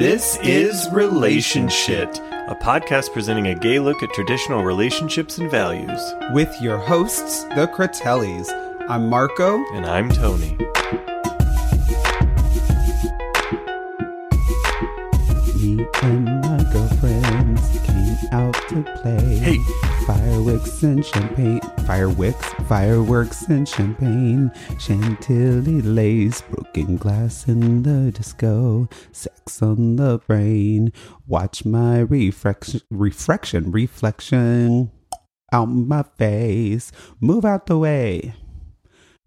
This is Relationship, a podcast presenting a gay look at traditional relationships and values. With your hosts, the Critellis. I'm Marko. And I'm Tony. Me and my girlfriends came out to play. Hey. Fireworks and champagne. Fireworks, fireworks and champagne. Chantilly lace, broken glass in the disco. Sex on the brain. Watch my reflection, reflection, reflection out my face. Move out the way.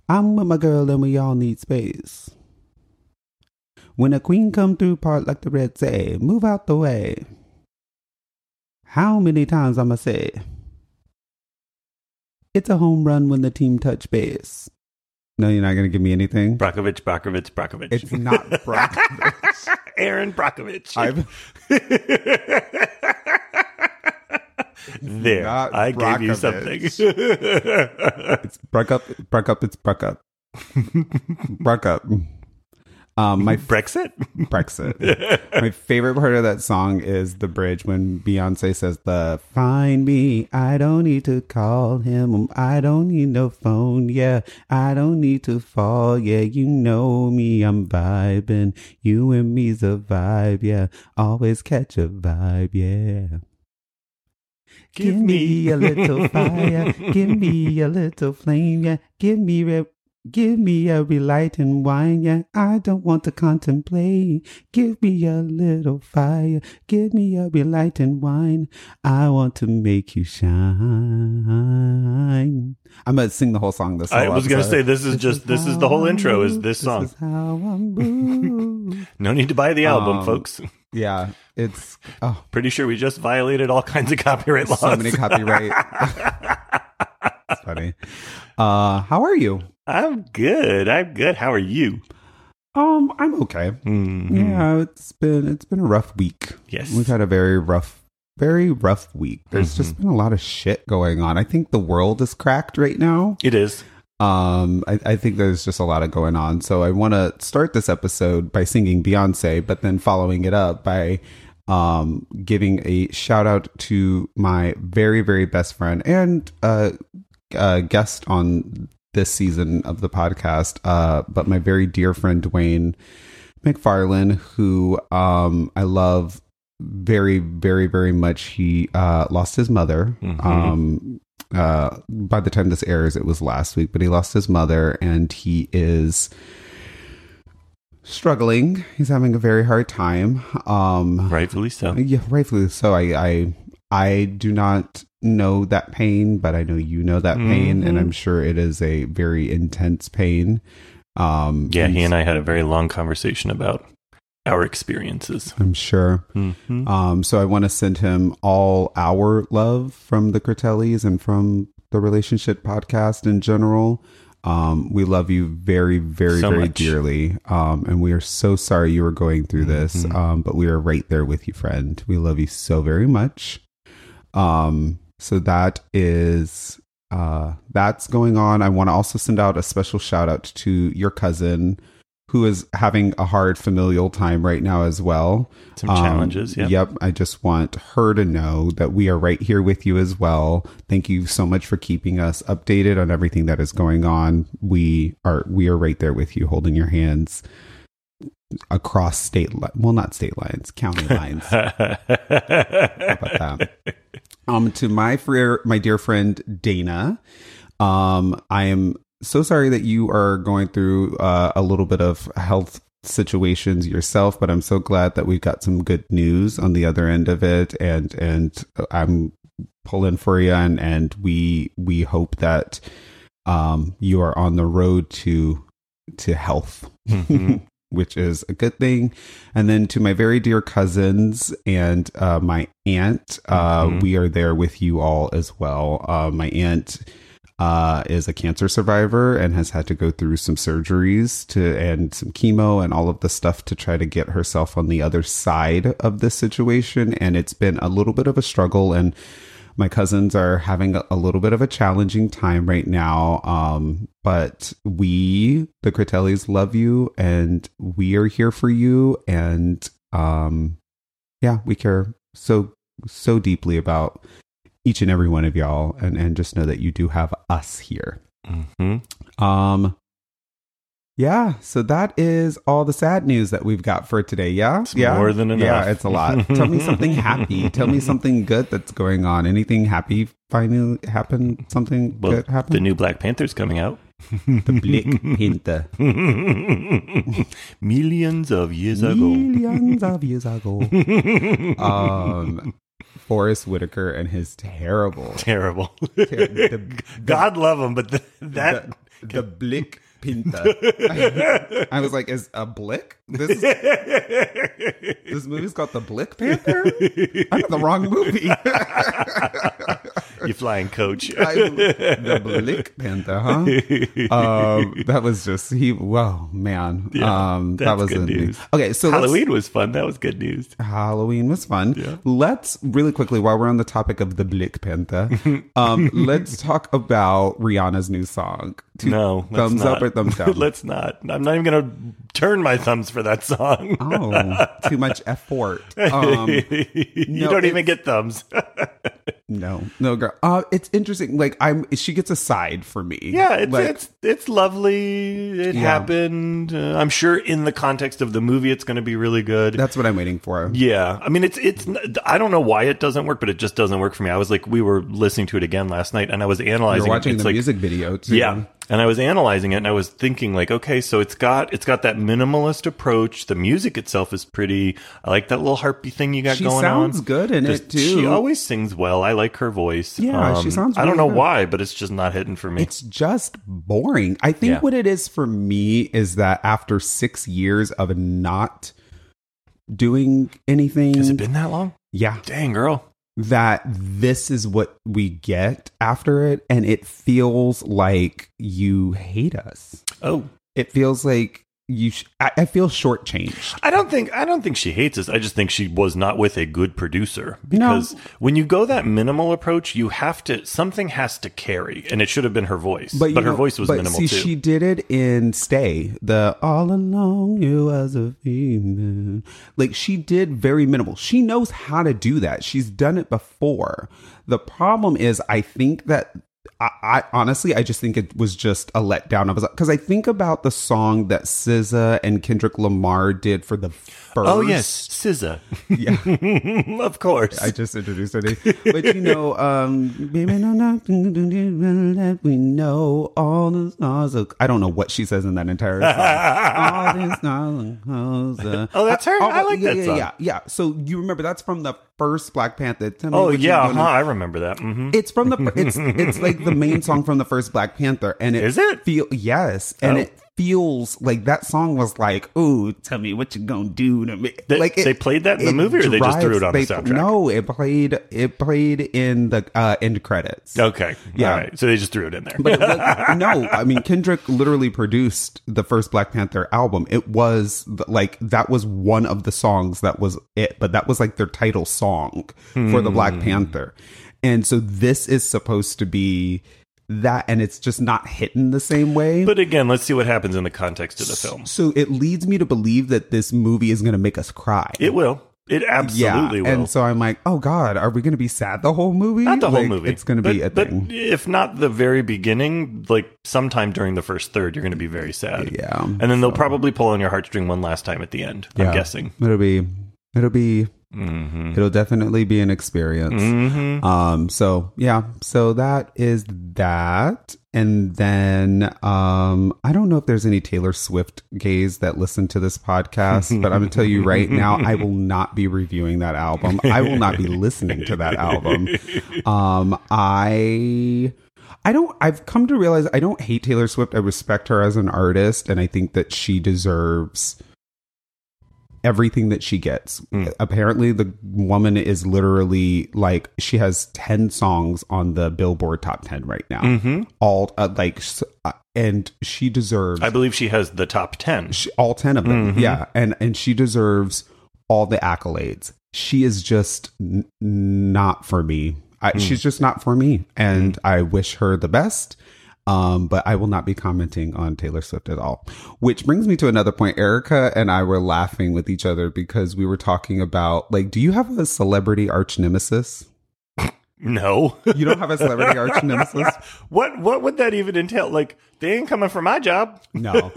I'm with my girl and we all need space. When a queen come through part like the red say, move out the way. How many times I'ma say? It's a home run when the team touch base. No, you're not gonna give me anything. Brakovich, Brakovich, Brakovich. It's not Brakovich. Aaron Brakovich. I've there. not I gave you something. it's Bruck up, Bruck up, it's Bruck up. Bruck up. Um, my Brexit? Brexit. My favorite part of that song is the bridge when Beyonce says the find me. I don't need to call him. I don't need no phone. Yeah. I don't need to fall. Yeah. You know me. I'm vibing. You and me's a vibe. Yeah. Always catch a vibe. Yeah. Give me a little fire. Give me a little flame. Yeah. Give me a Give me a relight and wine, yeah. I don't want to contemplate. Give me a little fire. Give me a relight and wine. I want to make you shine. I'm gonna sing the whole song this. I was going to say, this is just, this is the whole intro, is this song. is how I move. No need to buy the album, Um, folks. yeah, it's oh, Pretty sure we just violated all kinds of copyright laws. so many copyright. it's funny. Uh, how are you? I'm good. I'm good. How are you? Um, I'm okay. Mhm. Yeah, it's been it's been a rough week. Yes. We've had a very rough very rough week. There's just Mm-hmm. been a lot of shit going on. I think the world is cracked right now. It is. Um I, I think there's just a lot of going on. So I wanna start this episode by singing Beyonce, but then following it up by um giving a shout out to my very, very best friend and uh uh guest on this season of the podcast, uh, but my very dear friend Dwayne McFarlane, who um, I love very, very, very much. He uh, lost his mother. Mhm. Um, uh, by the time this airs, it was last week, but he lost his mother, and he is struggling. He's having a very hard time. Um, Rightfully so. yeah, rightfully so. I, I, I do not know that pain, but I know you know that pain, and Mhm. I'm sure it is a very intense pain. Um, Yeah, he and I had a very long conversation about our experiences. I'm sure. Mhm. Um, so I want to send him all our love from the Critellis and from the relationship podcast in general. Um, we love you very, very, So very much. dearly. Um, and we are so sorry you were going through this. Mhm. Um, but we are right there with you, friend. We love you so very much. Um, so that is uh that's going on. I want to also send out a special shout out to your cousin who is having a hard familial time right now as well. Some Um, challenges. Yeah. Yep. I just want her to know that we are right here with you as well. Thank you so much for keeping us updated on everything that is going on. We are we are right there with you, holding your hands across state li- well not state lines, county lines. about that? Um, to my fr- my dear friend Dana, um, I am so sorry that you are going through uh, a little bit of health situations yourself, but I'm so glad that we've got some good news on the other end of it, and and I'm pulling for you, and and we we hope that um you are on the road to to health. Mhm. which is a good thing. And then to my very dear cousins and uh, my aunt, uh, Mhm. we are there with you all as well. Uh, my aunt uh, is a cancer survivor and has had to go through some surgeries to and some chemo and all of the stuff to try to get herself on the other side of this situation. And it's been a little bit of a struggle and my cousins are having a, little bit of a challenging time right now. Um, but we, the Critellis, love you and we are here for you. And um, yeah, we care so so deeply about each and every one of y'all, and and just know that you do have us here. hmm Um, yeah, so that is all the sad news that we've got for today. Yeah, It's yeah, more than enough. Yeah, it's a lot. Tell me something happy. Tell me something good that's going on. Anything happy finally happened? Something Well, good happened? the new Black Panther's coming out. the Black Panther. Millions of years ago. Millions of years ago. um, Forest Whitaker and his terrible, Terrible. the, God love him, but the, that. the, the Blick Pinta. I was like, is a Blick? This is, this movie's called the Blick Panther. I'm in the wrong movie. you flying coach. I, the Blick Panther, huh? Um, that was just he. Whoa, man. Yeah, um, that was good news. Okay, so Halloween was fun. That was good news. Halloween was fun. Yeah. Let's really quickly, while we're on the topic of the Blick Panther, um, let's talk about Rihanna's new song. Two No, let's thumbs not. up or thumbs down. let's not. I'm not even gonna turn my thumbs for that song. oh, too much effort. Um, you no, don't even get thumbs. no, no, girl. Uh, it's interesting. Like I'm, she gets a side for me. yeah, it's like, it's it's lovely. It Yeah. happened. Uh, I'm sure in the context of the movie, it's going to be really good. that's what I'm waiting for. Yeah, I mean, it's it's. I don't know why it doesn't work, but it just doesn't work for me. I was like, we were listening to it again last night, and I was analyzing. You're watching it. It's the like, music video too. Yeah. And I was analyzing it and I was thinking like, okay, so it's got it's got that minimalist approach. The music itself is pretty I like that little harpy thing you got going. She going sounds on. good in There's- it, too. She always sings well. I like her voice. Um, Yeah, she sounds I don't know good. why, but it's just not hitting for me. It's just boring. I think Yeah. what it is for me is that after six years of not doing anything, Has it been that long? yeah, Dang, girl. That this is what we get after it, and it feels like you hate us. Oh, It feels like you. Sh- I, I feel shortchanged. I don't think I don't think she hates us. I just think she was not with a good producer because when you go that minimal approach, you have to something has to carry, and it should have been her voice. But, you her know- voice was but minimal see, too. She did it in Stay. The all along you as a female. Like she did very minimal. She knows how to do that. She's done it before. The problem is, I think that. I, I honestly, I just think it was just a letdown. I was because I think about the song that SZA and Kendrick Lamar did for the first. oh yes, SZA. yeah. of course. I just introduced her name. But you know, um, baby, no, nothing that we know all the stars. Are, I don't know what she says in that entire song. all these stars are- Oh, that's her? I like yeah, that song. Yeah, yeah. So you remember that's from the first Black Panther. Tell me oh yeah, huh, I remember that. hmm It's from the. It's it's like the main song from the first Black Panther, and it Is it? feel yes, and Oh. it feels like that song was like, "Ooh, tell me what you gonna do to me." They- like they played that in the movie, or they just threw it on the soundtrack? No, it played. It played in the uh, end credits. Okay, Yeah. all right. So they just threw it in there. But like, no, I mean Kendrick literally produced the first Black Panther album. It was like that was one of the songs that was it, but that was like their title song for the Black Panther. And so this is supposed to be that and it's just not hitting the same way. But again, let's see what happens in the context of the film. so it leads me to believe that this movie is going to make us cry. It will. It absolutely will. And so I'm like, "Oh god, are we going to be sad the whole movie?" not the whole movie. It's going to be a but thing. if not the very beginning, like sometime during the first third, you're going to be very sad. Yeah. And then they'll probably pull on your heartstring one last time at the end. I'm guessing. It'll be it'll be hmm it'll definitely be an experience. hmm Um so yeah, so that is that. And then um I don't know if there's any Taylor Swift gays that listen to this podcast, but I'm gonna tell you right now, I will not be reviewing that album. I will not be listening to that album. Um I I don't I've come to realize I don't hate Taylor Swift. I respect her as an artist and I think that she deserves everything that she gets. Mm. Apparently the woman is literally like she has 10 songs on the Billboard top 10 right now. hmm All uh, like uh, and she deserves I believe she has the top 10. she, all 10 of them. Mhm. Yeah. And and she deserves all the accolades. She is just n- not for me. I, Mm. She's just not for me. And I wish her the best. Um, but I will not be commenting on Taylor Swift at all. Which brings me to another point. Erica and I were laughing with each other because we were talking about like, do you have a celebrity arch nemesis? No. You don't have a celebrity arch nemesis? what what would that even entail? Like they ain't coming for my job. No.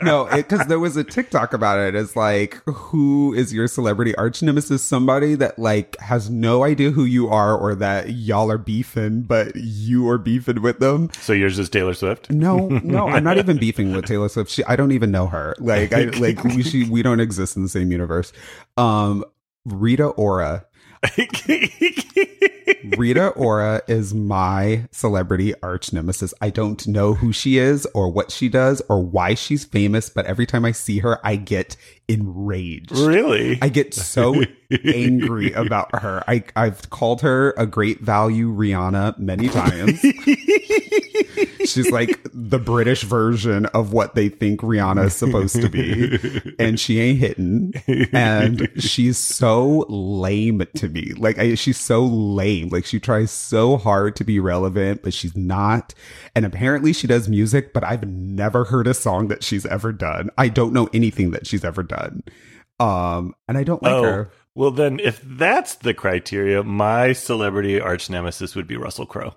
no, because there was a TikTok about it. It's like, who is your celebrity arch nemesis? Somebody that like has no idea who you are or that y'all are beefing, but you are beefing with them. So yours is Taylor Swift? No, no, I'm not even beefing with Taylor Swift. She, I don't even know her. Like, I like we she, we don't exist in the same universe. Um, Rita Ora. Rita Ora is my celebrity arch nemesis. I don't know who she is or what she does or why she's famous, but every time I see her, I get enraged. really? I get so angry about her. I, I've called her a great value Rihanna many times. She's like the British version of what they think Rihanna is supposed to be. And she ain't hitting. And she's so lame to me. Like, I, she's so lame. Like, she tries so hard to be relevant, but she's not. And apparently she does music, but I've never heard a song that she's ever done. I don't know anything that she's ever done. Um, and I don't like oh, her. well then if that's the criteria, my celebrity arch nemesis would be Russell Crowe.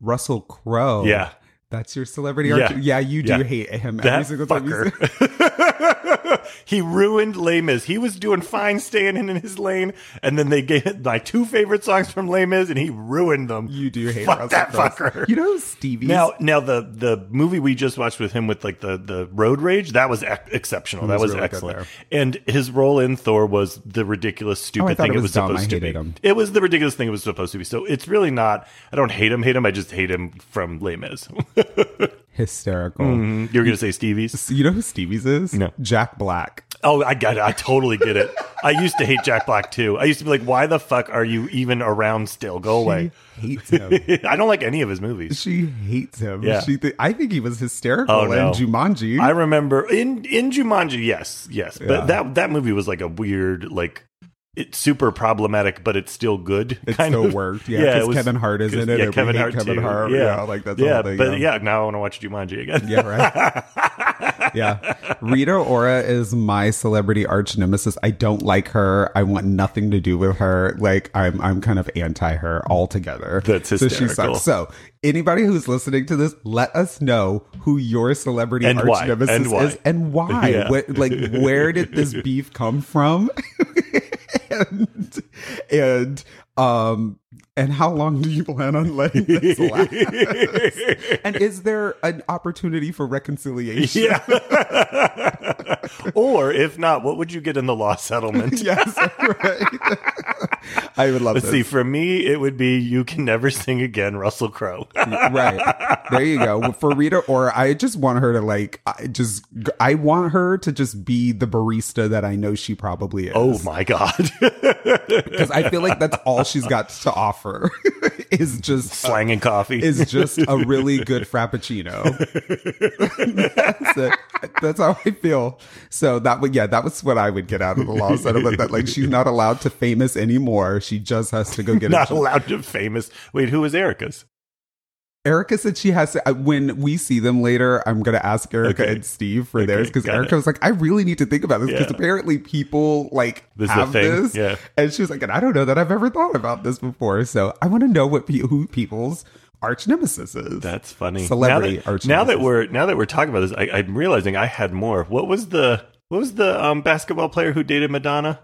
Russell Crowe. Yeah. That's your celebrity Yeah. arch. Yeah, you do Yeah. hate him That every single time fucker. he ruined Les Mis. He was doing fine staying in his lane, and then they gave my two favorite songs from Les Mis, and he ruined them. You do hate Fuck Russell that Crowe. fucker. You know Stevie. Now, now the the movie we just watched with him with like the the road rage that was ex- exceptional. It that was was, really excellent. And his role in Thor was the ridiculous, oh, stupid Oh, thing it it was was supposed to be. him. It was the ridiculous thing it was supposed to be. So it's really not. I don't hate him, hate him. I just hate him from Les Mis. hysterical. Mm-hmm. You're gonna say Stevie's? You know who Stevie's is? No. Jack Black. Oh, I got it. I totally get it. I used to hate Jack Black too. I used to be like, why the fuck are you even around still? Go away. She hates him. I don't like any of his movies. she hates him. Yeah. She th- I think he was hysterical Oh, no. in Jumanji. I remember in in Jumanji, yes, yes, but Yeah. that that movie was like a weird, like it's super problematic, but it's still good. It kind still of. worked, yeah, 'cause it was- Kevin Hart is in it, Yeah, and Kevin Hart Kevin. Hart. Yeah, like, that's yeah, thing, but yeah. yeah, now I want to watch Jumanji again. yeah, right. yeah. Rita Ora is my celebrity arch nemesis. I don't like her. I want nothing to do with her. Like I'm I'm kind of anti her altogether. That's So she hysterical. sucks. So anybody who's listening to this, let us know who your celebrity And arch why. nemesis And is and why. Yeah. What, like where did this beef come from? And and um and how long do you plan on letting this last? and is there an opportunity for reconciliation? Yeah. or if not, what would you get in the law settlement? yes, right. I would love Let's this. see. For me, it would be "You Can Never Sing Again," Russell Crowe. right there you go for Rita Ora I just want her to like I just I want her to just be the barista that I know she probably is oh my god! because I feel like that's all she's got to offer is just Slanging coffee. is just a really good frappuccino. That's it. That's how I feel. So that would, yeah, that was what I would get out of the law settlement. That like she's not allowed to famous anymore. She just has to go get not a allowed to famous. Wait, who was Erica's? Erica said she has to. uh, When we see them later, I'm going to ask Erica Okay. and Steve for Okay, theirs because Erica it. was like, "I really need to think about this because Yeah. apparently people like This have this." yeah. and she was like, "And I don't know that I've ever thought about this before." So I want to know what pe- who people's arch nemesis is. That's funny. Celebrity now that, arch now that we're now that we're talking about this, I, I'm realizing I had more. What was the what was the um, basketball player who dated Madonna?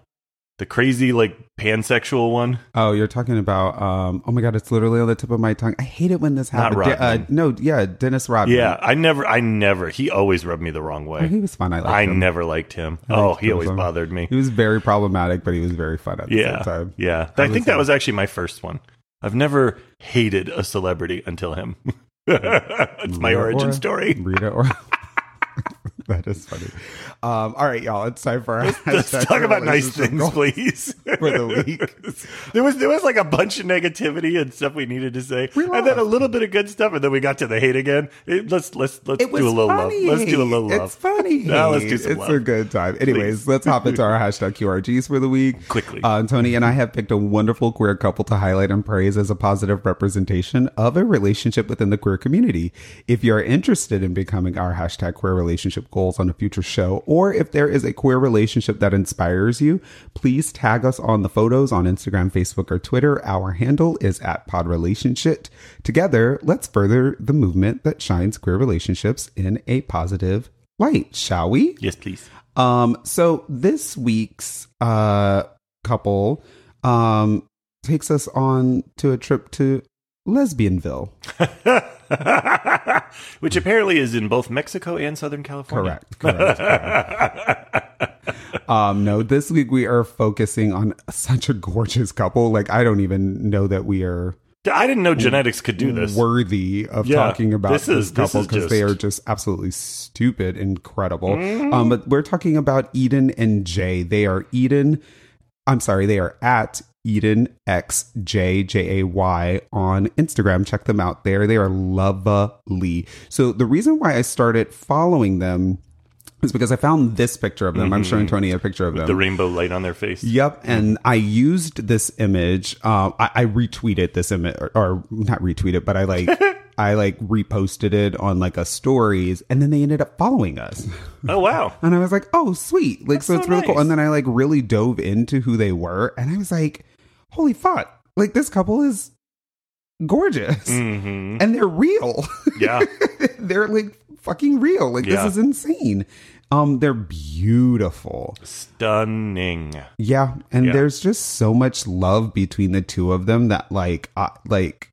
The crazy like pansexual one. Oh, you're talking about um oh my god, it's literally on the tip of my tongue. I hate it when this Not happens. uh, no, yeah, Dennis Rodman. Yeah, I never, I never. He always rubbed me the wrong Oh, way. he was fun. I liked I him. never liked him. I Oh, liked he always him. bothered me. He was very problematic, but he was very fun at the Yeah, same time. yeah. I I, think that was actually my first one. I've never hated a celebrity until him. It's my Rita origin Ora? story. Rita or that is funny. Um, all right, y'all. It's time for our Let's talk about nice things, please. for the week. there was there was like a bunch of negativity and stuff we needed to say, and then a little bit of good stuff, and then we got to the hate again. It- let's let's let's do a little funny. love. Let's do a little love. It's funny. No, let's do some it's love. a good time. Anyways, let's hop into our hashtag QRGs for the week. Quickly. Uh, Tony and I have picked a wonderful queer couple to highlight and praise as a positive representation of a relationship within the queer community. If you are interested in becoming our hashtag queer relationship goals on a future show, or if there is a queer relationship that inspires you, please tag us on the photos on Instagram, Facebook, or Twitter. Our handle is at Pod Relationship. Together, let's further the movement that shines queer relationships in a positive light, shall we? yes, please. Um, so this week's uh couple um takes us on to a trip to Lesbianville. Which apparently is in both Mexico and Southern California. Correct. Correct. correct. um, no, this week we are focusing on such a gorgeous couple. Like I don't even know that we are I didn't know genetics could do this. worthy of Yeah, talking about this is- this couple because they are just absolutely stupid, incredible. Mm-hmm. Um, but we're talking about Eden and Jay. They are Eden. I'm sorry, they are at Eden X J J A Y on Instagram. Check them out there. They are lovely. So the reason why I started following them is because I found this picture of them. I'm showing Tony a picture of them. Mm-hmm. the rainbow light on their face. Yep, and I used this image. Um, I, I retweeted this image, or, or not retweeted, but I like I like reposted it on like a stories, and then they ended up following us, Oh wow. and I was like, oh sweet, like so, so it's really cool. And then I like really dove into who they were, and I was like, holy fuck, like this couple is gorgeous, hmm and they're real. Yeah. they're like fucking real. Like Yeah. this is insane. Um, they're beautiful. Stunning. Yeah, and Yeah. there's just so much love between the two of them that like uh, like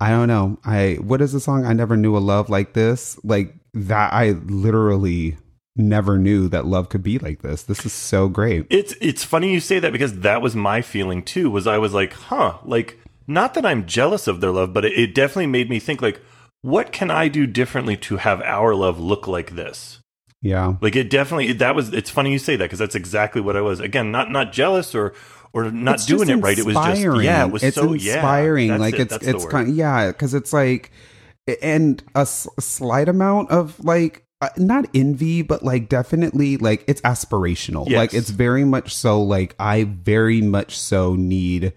I don't know. I what is the song I never knew a love like this? Like that I literally never knew that love could be like this. This is so great. It's it's funny you say that because that was my feeling too. Was I was like, huh, like not that I'm jealous of their love, but it, it definitely made me think like, what can I do differently to have our love look like this? Yeah. Like it definitely that was. It's funny you say that because that's exactly what I was. Again, not not jealous or or not It's doing it right. It was just inspiring. yeah. It was it's so inspiring. Yeah, like it, it's that's it's kind of, yeah, because it's like and a s- slight amount of like uh, not envy, but like definitely like it's aspirational. Yes. Like it's very much so like I very much so need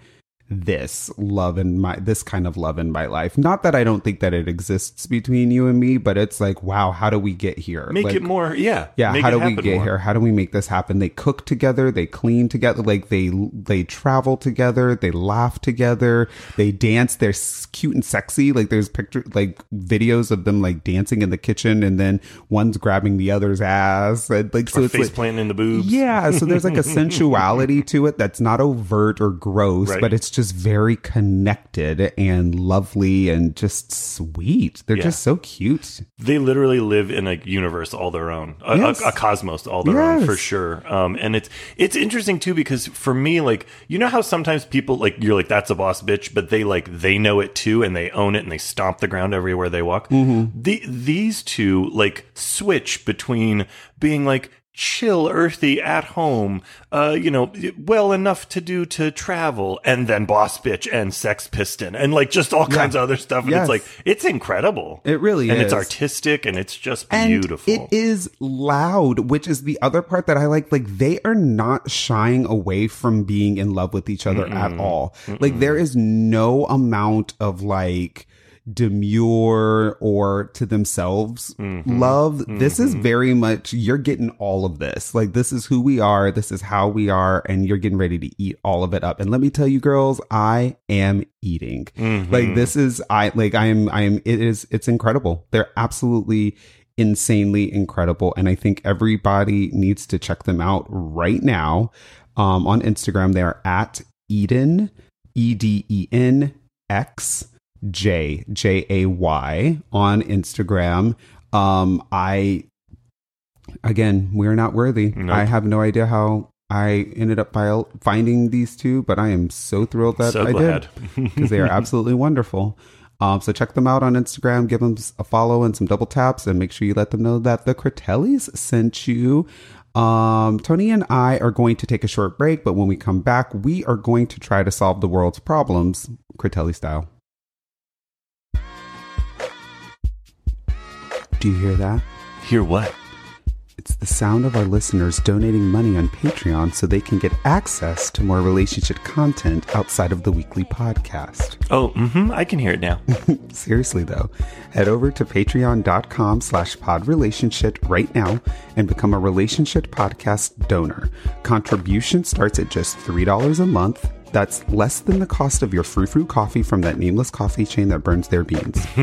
this love in my this kind of love in my life. Not that I don't think that it exists between you and me, but it's like wow, how do we get here? make Like, it more. Yeah, yeah make how do we get more. here how do we make this happen they cook together they clean together like they they travel together they laugh together they dance they're cute and sexy like there's picture like videos of them like dancing in the kitchen and then one's grabbing the other's ass and, like so Or it's face like planting in the boobs. yeah, so there's like a sensuality to it that's not overt or gross, Right. but it's just very connected and lovely and just sweet. They're Yeah. just so cute. they literally live in a universe all their own, a, Yes. a, a cosmos all their own for sure. Um, and it's it's interesting too because for me, like you know how sometimes people like you're like that's a boss bitch, but they like they know it too and they own it and they stomp the ground everywhere they walk. Mm-hmm. The these two like switch between being like chill, earthy, at home, uh, you know, well enough to do to travel, and then boss bitch and sex piston, and like just all kinds of other stuff. And Yes. it's like it's incredible. It really and is. it's artistic and it's just And beautiful. it is loud, which is the other part that I like. Like they are not shying away from being in love with each other at all. Like there is no amount of like demure or to themselves Mm-hmm. love. This is very much you're getting all of this. Like this is who we are, this is how we are, and you're getting ready to eat all of it up. And let me tell you, girls, I am eating. Mm-hmm. Like this is I like I am I am it is it's incredible. They're absolutely insanely incredible and I think everybody needs to check them out right now. Um on Instagram they are at Eden E D E N X J J A Y on Instagram. Um I again, we're not worthy. Nope. I have no idea how I ended up by finding these two, but I am so thrilled that so I glad. did because they are absolutely wonderful. Um, so check them out on Instagram, give them a follow and some double taps, and make sure you let them know that the Critellis sent you. Um, Tony and I are going to take a short break, but when we come back, we are going to try to solve the world's problems, Critelli style. Do you hear that? Hear what? It's the sound of our listeners donating money on Patreon so they can get access to more relationship content outside of the weekly podcast. Oh, mm-hmm, I can hear it now. Seriously though, head over to patreon.com slash podrelationship right now and become a relationship podcast donor. Contribution starts at just $3 a month. That's less than the cost of your frou frou coffee from that nameless coffee chain that burns their beans.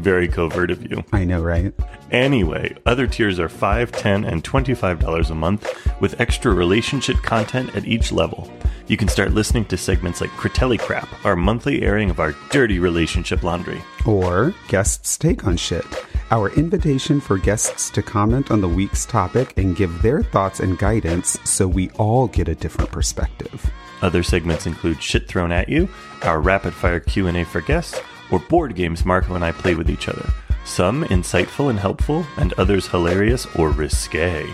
Very covert of you. I know, right? Anyway, other tiers are $5, $10, and $25 a month with extra relationship content at each level. You can start listening to segments like Critelli Crap, our monthly airing of our dirty relationship laundry. Or Guests Take on Shit, our invitation for guests to comment on the week's topic and give their thoughts and guidance so we all get a different perspective. Other segments include Shit Thrown at You, our rapid fire Q&A for guests, or board games Marko and I play with each other. Some insightful and helpful, and others hilarious or risque.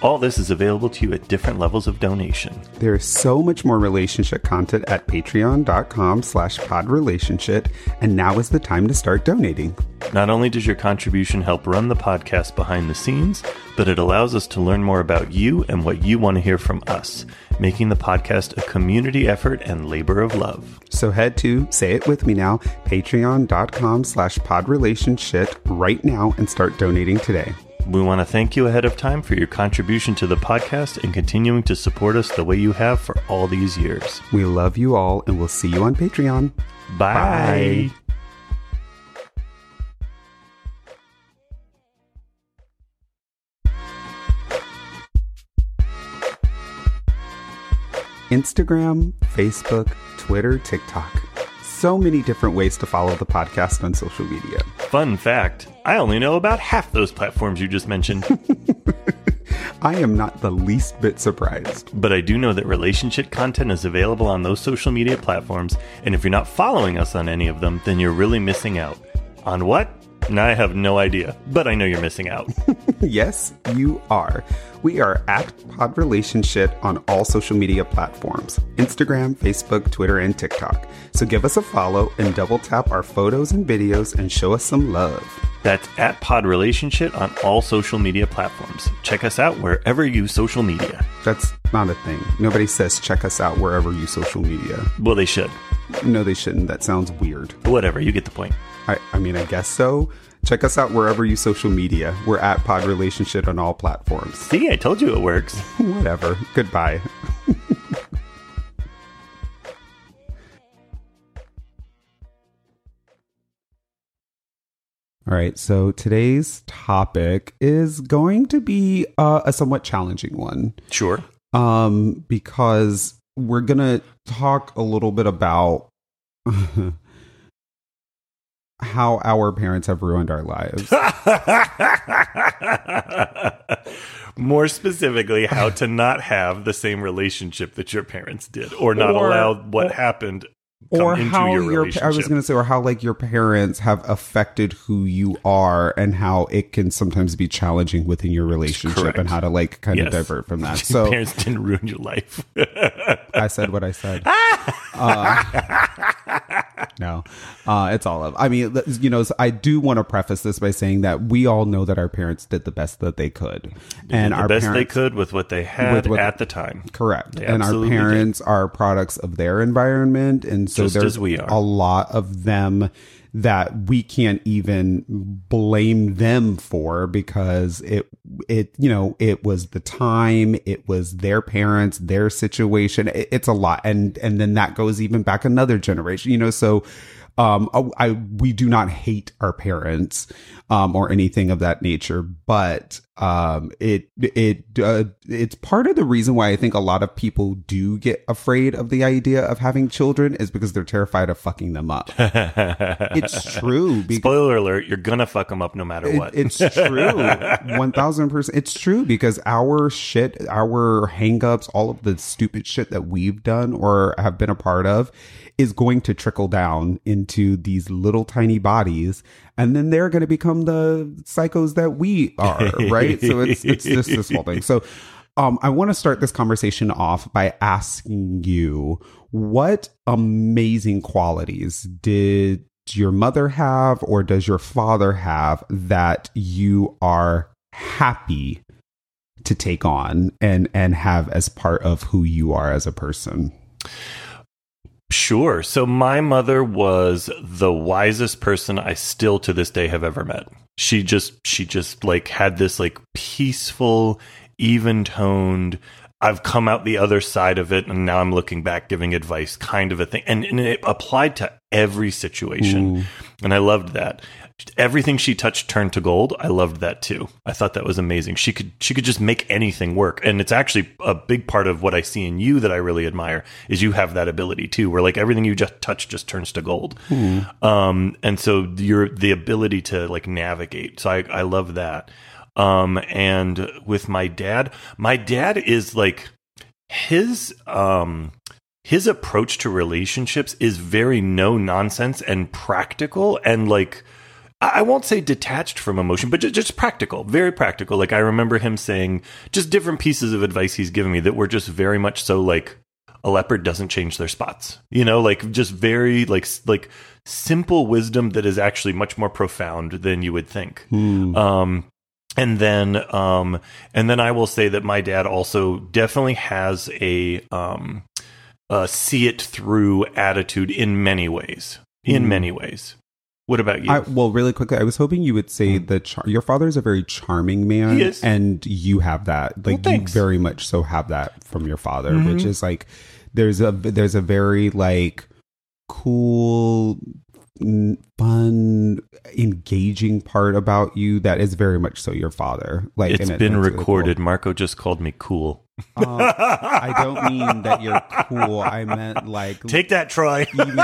All this is available to you at different levels of donation. There is so much more relationship content at patreon.com slash podrelationship, and now is the time to start donating. Not only does your contribution help run the podcast behind the scenes, but it allows us to learn more about you and what you want to hear from us, making the podcast a community effort and labor of love. So head to, say it with me now, patreon.com slash podrelationship right now and start donating today. We want to thank you ahead of time for your contribution to the podcast and continuing to support us the way you have for all these years. We love you all, and we'll see you on Patreon. Bye. Bye. Instagram, Facebook, Twitter, TikTok. So many different ways to follow the podcast on social media. Fun fact I only know about half those platforms you just mentioned, I am not the least bit surprised. but I do know that relationship content is available on those social media platforms, and if you're not following us on any of them, then you're really missing out. On what? I have no idea, but I know you're missing out. yes, you are. We are at Pod Relationship on all social media platforms Instagram, Facebook, Twitter, and TikTok. So give us a follow and double tap our photos and videos and show us some love. That's at Pod Relationship on all social media platforms. Check us out wherever you social media. That's not a thing. Nobody says check us out wherever you social media. Well, they should. No, they shouldn't. That sounds weird. Whatever, you get the point. I, I mean, I guess so. Check us out wherever you social media. We're at Pod Relationship on all platforms. See, I told you it works. Whatever. Goodbye. All right, so today's topic is going to be uh, a somewhat challenging one Sure. um, because we're going to talk a little bit about how our parents have ruined our lives. More specifically, how to not have the same relationship that your parents did, or not Or- allow what happened come or how your your relationship. I was going to say or how like your parents have affected who you are and how it can sometimes be challenging within your relationship Correct. and how to like kind Yes. of divert from that. Your So parents didn't ruin your life. I said what I said. Uh, no, uh, it's all of. I mean, you know, I do want to preface this by saying that we all know that our parents did the best that they could, and the our best parents, they could with what they had what- at the time. Correct. They and our absolutely did. parents are products of their environment. And so Just there's as we are. a lot of them that we can't even blame them for because it it you know it was the time it was their parents their situation it, it's a lot and and then that goes even back another generation you know so um I we do not hate our parents um, or anything of that nature. But um, it it uh, it's part of the reason why I think a lot of people do get afraid of the idea of having children is because they're terrified of fucking them up. it's true. Because Spoiler alert, you're gonna fuck them up no matter it- what. it's true. One thousand percent. It's true because our shit, our hangups, all of the stupid shit that we've done or have been a part of is going to trickle down into these little tiny bodies and then they're going to become the psychos that we are, right? so it's it's just this whole thing. So um, I want to start this conversation off by asking you what amazing qualities did your mother have or does your father have that you are happy to take on and and have as part of who you are as a person? Sure. So my mother was the wisest person I still to this day have ever met. She just she just like had this like peaceful, even toned I've come out the other side of it and now I'm looking back giving advice kind of a thing. And, and it applied to every situation. And I loved that. Everything she touched turned to gold. I loved that too. I thought that was amazing. She could she could just make anything work. And it's actually a big part of what I see in you that I really admire is you have that ability too, where like everything you just touch just turns to gold. Um and so your the ability to like navigate. So I, I love that. Um and with my dad, my dad is like his um his approach to relationships is very no nonsense and practical and like I won't say detached from emotion, but ju- just practical, very practical. Like I remember him saying just different pieces of advice he's given me that were just very much so like a leopard doesn't change their spots. You know, like just very like like simple wisdom that is actually much more profound than you would think. Um and then um and then I will say that my dad also definitely has a um uh see it through attitude in many ways. In Hmm. many ways. What about you? I, well, really quickly, I was hoping you would say that char- your father is a very charming man, and you have that. Like you very much so have that from your father, which is like there's a there's a very like cool, n- fun, engaging part about you that is very much so your father. Like it's it- been it's really cool. recorded. Marko just called me cool. Uh, I don't mean that you're cool. I meant like Take that, Troy. even,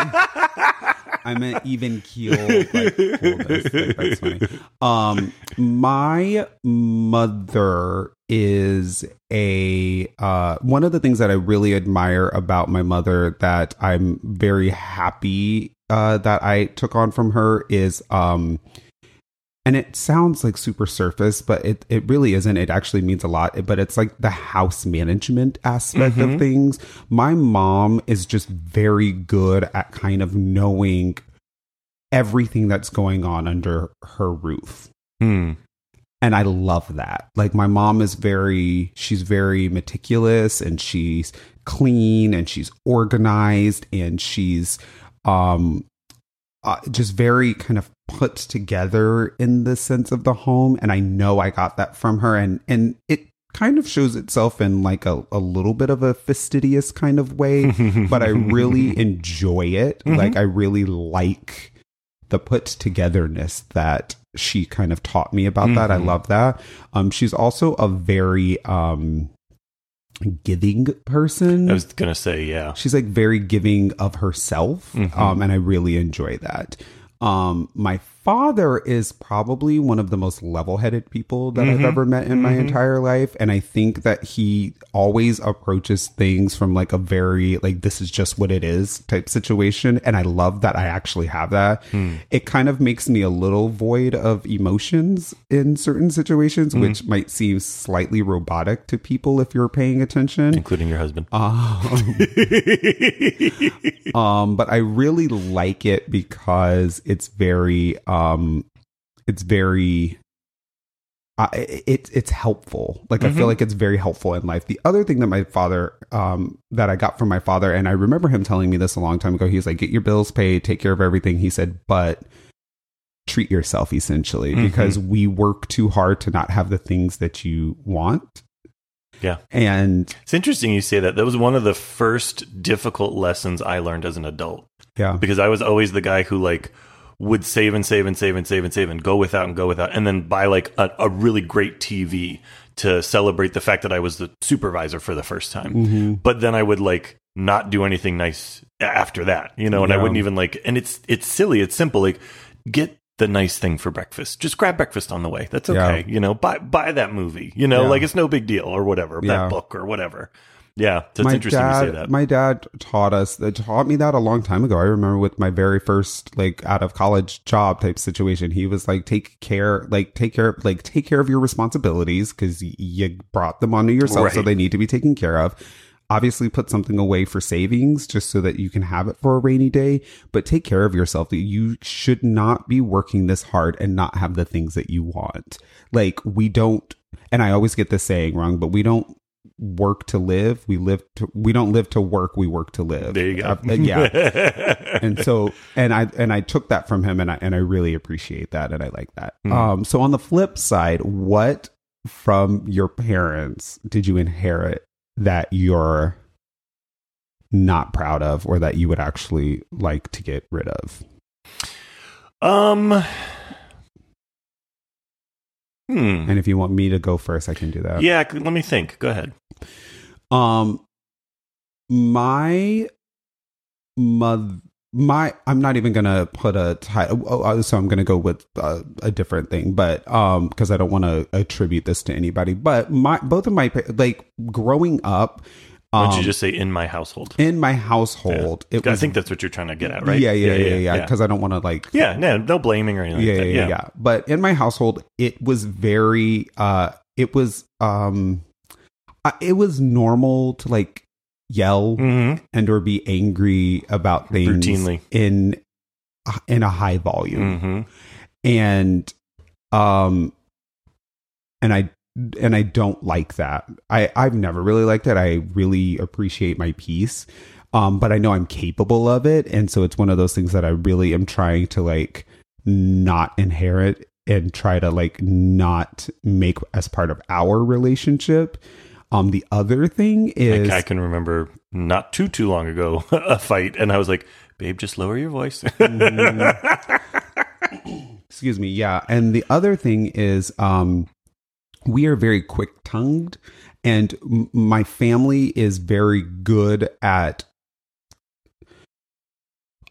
I meant even keel. Like, that's funny. Um, my mother is a uh one of the things that I really admire about my mother that I'm very happy uh that I took on from her is um and it sounds like super surface, but it, it really isn't. It actually means a lot, but it's like the house management aspect of things. My mom is just very good at kind of knowing everything that's going on under her roof. Hmm. And I love that. Like my mom is very, she's very meticulous and she's clean and she's organized and she's, um, uh, just very kind of put together in the sense of the home. And i know i got that from her. And and it kind of shows itself in like a, a little bit of a fastidious kind of way but i really enjoy it. Like i really like the put togetherness that she kind of taught me about that. I Mhm. love that. Um she's also a very um giving person I was gonna say, yeah. she's like very giving of herself Mhm. um and i really enjoy that um my father is probably one of the most level-headed people that i've Mhm. ever met in my Mhm. entire life and i think that he always approaches things from like a very like this is just what it is type situation and i love that i actually have that Hmm. it kind of makes me a little void of emotions in certain situations Mm-hmm. which might seem slightly robotic to people if you're paying attention Including your husband. um, um but i really like it because it's very um it's very uh, it, it's helpful like i feel Mhm. like it's very helpful in life the other thing that my father um that i got from my father and i remember him telling me this a long time ago he's like get your bills paid take care of everything he said but treat yourself essentially Mhm. because we work too hard to not have the things that you want Yeah. and It's interesting you say that. That was one of the first difficult lessons I learned as an adult yeah because I was always the guy who like would save and save and save and save and save and go without and go without, and then buy like a, a really great TV to celebrate the fact that I was the supervisor for the first time. Mm-hmm. But then I would like not do anything nice after that, you know, and I wouldn't even like. And it's it's silly, it's simple. Like get the nice thing for breakfast. Just grab breakfast on the way. That's Yeah. okay. You know, buy buy that movie. You know, Yeah. like it's no big deal or whatever. Yeah. That book or whatever. Yeah, so it's interesting dad, to say that. My dad taught us that taught me that a long time ago. I remember with my very first like out of college job type situation. He was like, take care, like take care, like take care of your responsibilities because you brought them onto yourself, so they need to be taken care of. Obviously, put something away for savings just so that you can have it for a rainy day, but take care of yourself. You should not be working this hard and not have the things that you want. Like we don't, and I always get this saying wrong, but we don't work to live. We live to, we don't live to work. We work to live. there you go. Uh, yeah. and so and i and i took that from him and i and i really appreciate that and i like that Hmm. um so on the flip side what from your parents did you inherit that you're not proud of or that you would actually like to get rid of um. Hmm. and if you want me to go first i can do that Yeah, let me think. Go ahead. Um, my mother, my I'm not even gonna put a title. Oh, oh, so I'm gonna go with uh, a different thing, but um, because I don't want to attribute this to anybody. But my both of my like growing up, Why um, don't you just say in my household? in my household, it I was think that's what you're trying to get at, right? yeah, yeah, yeah, yeah, because I don't want to like Yeah, no, no blaming or anything. yeah, like yeah, that. yeah, yeah. But in my household, it was very, uh, it was, um, uh, it was normal to like yell Mm-hmm. and or be angry about things Routinely. in in a high volume, Mm-hmm. and um, and I and I don't like that. I I've never really liked it. I really appreciate my peace. Um, but I know I'm capable of it, and so it's one of those things that I really am trying to like not inherit and try to like not make as part of our relationship. Um, the other thing is I, I can remember not too too long ago a fight, and I was like, "Babe, just lower your voice." excuse me yeah and the other thing is um we are very quick tongued and m- my family is very good at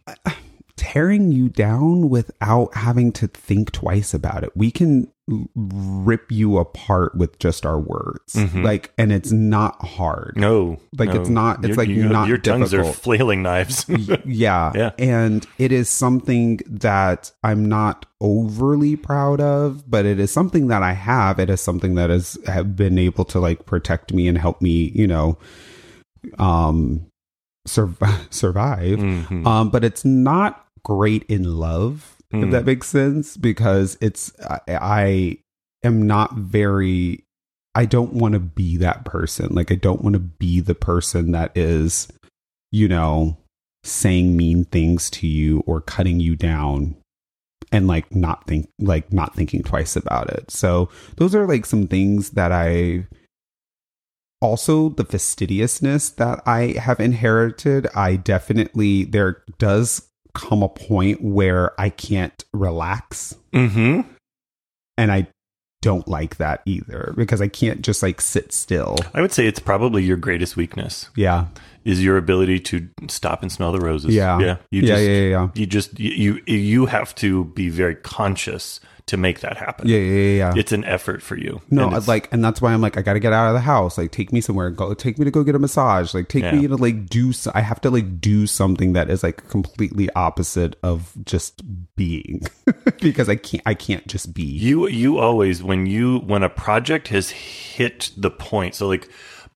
uh, tearing you down without having to think twice about it. We can rip you apart with just our words Mhm. like and it's not hard no, Like, no. it's not- it's Your- like you- not your tongues are flailing knives. Yeah. Yeah. And it is something that I'm not overly proud of, but it is something that I have. It is something that has have been able to like protect me and help me, you know, um sur- survive. Mhm. Um but it's not great in love, if Mm. that makes sense, because it's I, I am not very I don't want to be that person. Like I don't want to be the person that is, you know, saying mean things to you or cutting you down and like not think like not thinking twice about it. So those are like some things that I also the fastidiousness that I have inherited. I definitely there does come a point where I can't relax Mhm. and I don't like that either because I can't just like sit still. I would say it's probably your greatest weakness Yeah. is your ability to stop and smell the roses. Yeah. yeah. You yeah, just, yeah, yeah, yeah. you just you you have to be very conscious to make that happen. Yeah, yeah, yeah, yeah. It's an effort for you. No, And like, and that's why I'm like, I got to get out of the house. Like, take me somewhere. Go, take me to go get a massage. Like, take Yeah. me to like do. So, I have to like do something that is like completely opposite of just being, because I can't. I can't just be. You you always when you when a project has hit the point, so like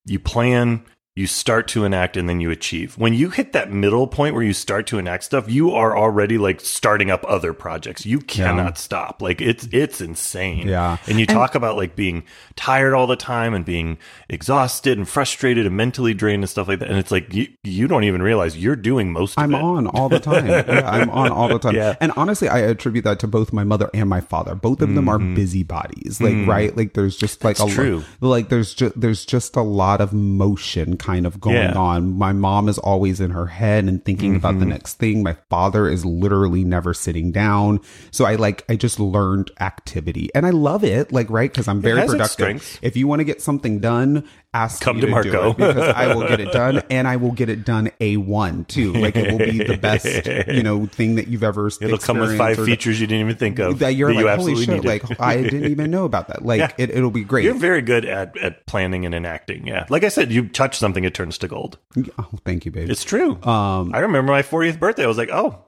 you plan, you start to enact, and then you achieve. When you hit that middle point where you start to enact stuff, you are already like starting up other projects. You cannot stop. Like it's it's insane. Yeah. And you talk about like being tired all the time and being exhausted and frustrated and mentally drained and stuff like that. And it's like you you don't even realize you're doing most of I'm it. on all the time. yeah, I'm on all the time. Yeah. And honestly, I attribute that to both my mother and my father. Both of them are busybodies. Like, right? Like, there's just like Mm-hmm. That's a true. like there's just there's just a lot of motion kind of going Yeah. on. My mom is always in her head and thinking about the Mm-hmm. next thing. My father is literally never sitting down. So I like, I just learned activity and I love it. Like, right. Cause I'm very productive. If you want to get something done, ask Come me to do Marko. because I will get it done and I will get it done A1 too. Like it will be the best, you know, thing that you've ever It'll come with five features you didn't even think of that you're you like, holy absolutely shit, needed. like I didn't even know about that. Like Yeah. it, it'll be great. You're very good at, at planning and enacting. Yeah. Like I said, you touch something, it turns to gold. oh, thank you, babe. It's true. Um, I remember my 40th birthday. I was like, oh,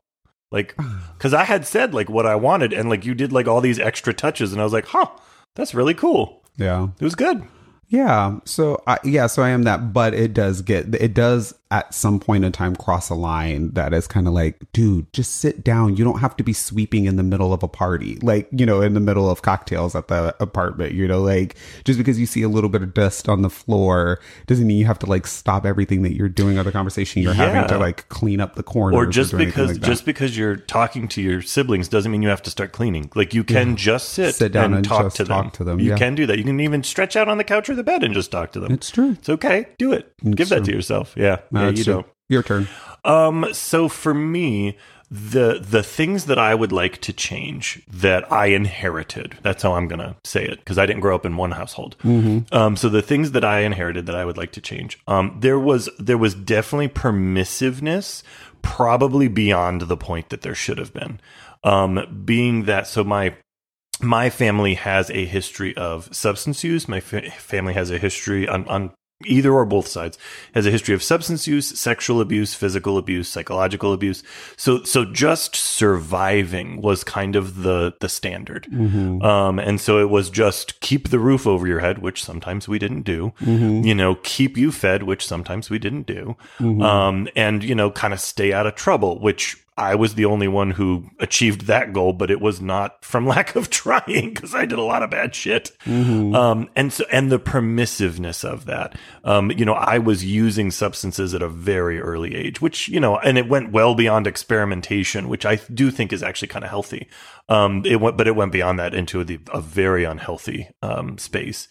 like, because I had said like what I wanted, and like you did like all these extra touches, and I was like, huh, that's really cool. yeah. It was good. Yeah. So I yeah, so I am that, but it does get it does at some point in time cross a line that is kind of like, dude, just sit down. You don't have to be sweeping in the middle of a party. Like, you know, in the middle of cocktails at the apartment, you know, like just because you see a little bit of dust on the floor doesn't mean you have to like stop everything that you're doing or the conversation you're having to like clean up the corners Or just anything because like just because you're talking to your siblings doesn't mean you have to start cleaning. Like you can just sit, Sit down and, and talk just to them. talk to them, You yeah. can do that. You can even stretch out on the couch or the bed and just talk to them. it's true. It's okay. Do it. Give that to yourself. Yeah. No, yeah you true. don't. Your turn. Um, so for me, the the things that I would like to change that I inherited. That's how I'm gonna say it because I didn't grow up in one household. Um, so the things that I inherited that I would like to change. Um, there was there was definitely permissiveness, probably beyond the point that there should have been. Um, being that so my my family has a history of substance use. My fa- family has a history on, on either or both sides has a history of substance use, sexual abuse, physical abuse, psychological abuse. So, so just surviving was kind of the, the standard. Um, and so it was just keep the roof over your head, which sometimes we didn't do, you know, keep you fed, which sometimes we didn't do. Um, and, you know, kind of stay out of trouble, which I was the only one who achieved that goal, but it was not from lack of trying because I did a lot of bad shit. Um, and so, and the permissiveness of that. Um, you know, I was using substances at a very early age, which, you know, and it went well beyond experimentation, which I do think is actually kind of healthy. Um, it went, but it went beyond that into the, a very unhealthy, um, space.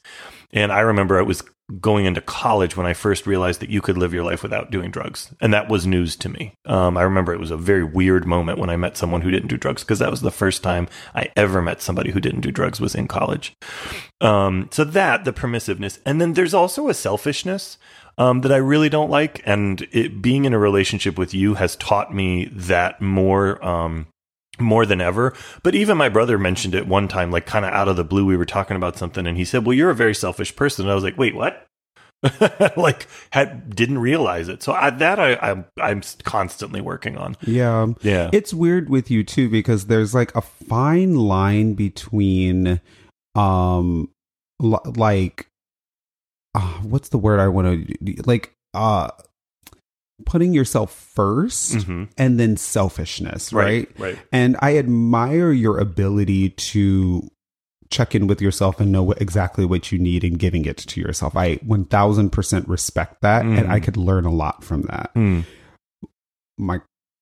And I remember I was going into college when I first realized that you could live your life without doing drugs. And that was news to me. Um, I remember it was a very weird moment when I met someone who didn't do drugs because that was the first time I ever met somebody who didn't do drugs was in college. Um, so that, the permissiveness. And then there's also a selfishness. Um, that I really don't like, and it, being in a relationship with you has taught me that more. More than ever. But even my brother mentioned it one time, like kind of out of the blue. We were talking about something, and he said, "Well, you're a very selfish person." And I was like, "Wait, what?" like, had didn't realize it. So I, that I, I'm I'm constantly working on. Yeah. Yeah, It's weird with you too because there's like a fine line between um l- like uh, what's the word I want to like uh putting yourself 1st Mhm. and then selfishness, right? right, right. And I admire your ability to check in with yourself and know what, exactly what you need and giving it to yourself. I 1000% respect that and Mhm. I could learn a lot from that Mm. my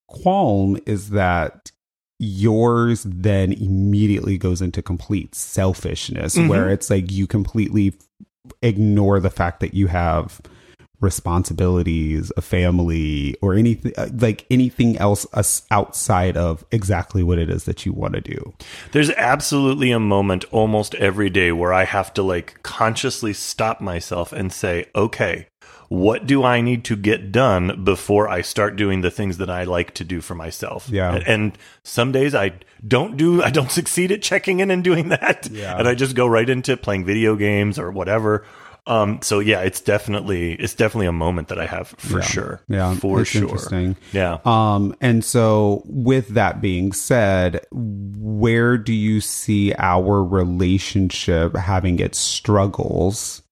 qualm is that yours then immediately goes into complete selfishness Mhm. where it's like you completely ignore the fact that you have responsibilities a family or anything uh, like anything else as- outside of exactly what it is that you want to do There's absolutely a moment almost every day where I have to like consciously stop myself and say, okay, what do I need to get done before I start doing the things that I like to do for myself? Yeah. And, and some days I don't do, I don't succeed at checking in and doing that. Yeah. And I just go right into playing video games or whatever. Um, so yeah, it's definitely, it's definitely a moment that I have for Yeah. sure. yeah For sure. interesting Yeah. Um, and so with that being said, where do you see our relationship having its struggles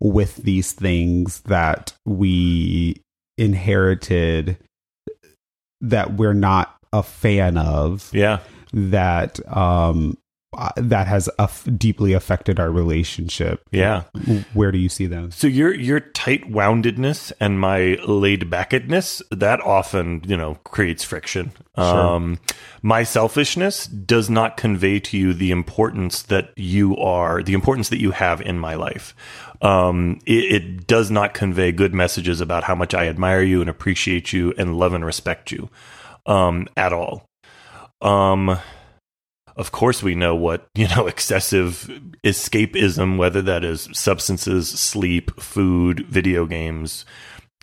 with these things that we inherited that we're not a fan of Yeah. that um that has aff- deeply affected our relationship. Yeah. Where do you see those? So your your tight woundedness and my laid backedness that often you know creates friction. Um, my selfishness does not convey to you the importance that you are, the importance that you have in my life. Um, it, it does not convey good messages about how much I admire you and appreciate you and love and respect you um, at all. Um, of course, we know what you know excessive escapism, whether that is substances, sleep, food, video games,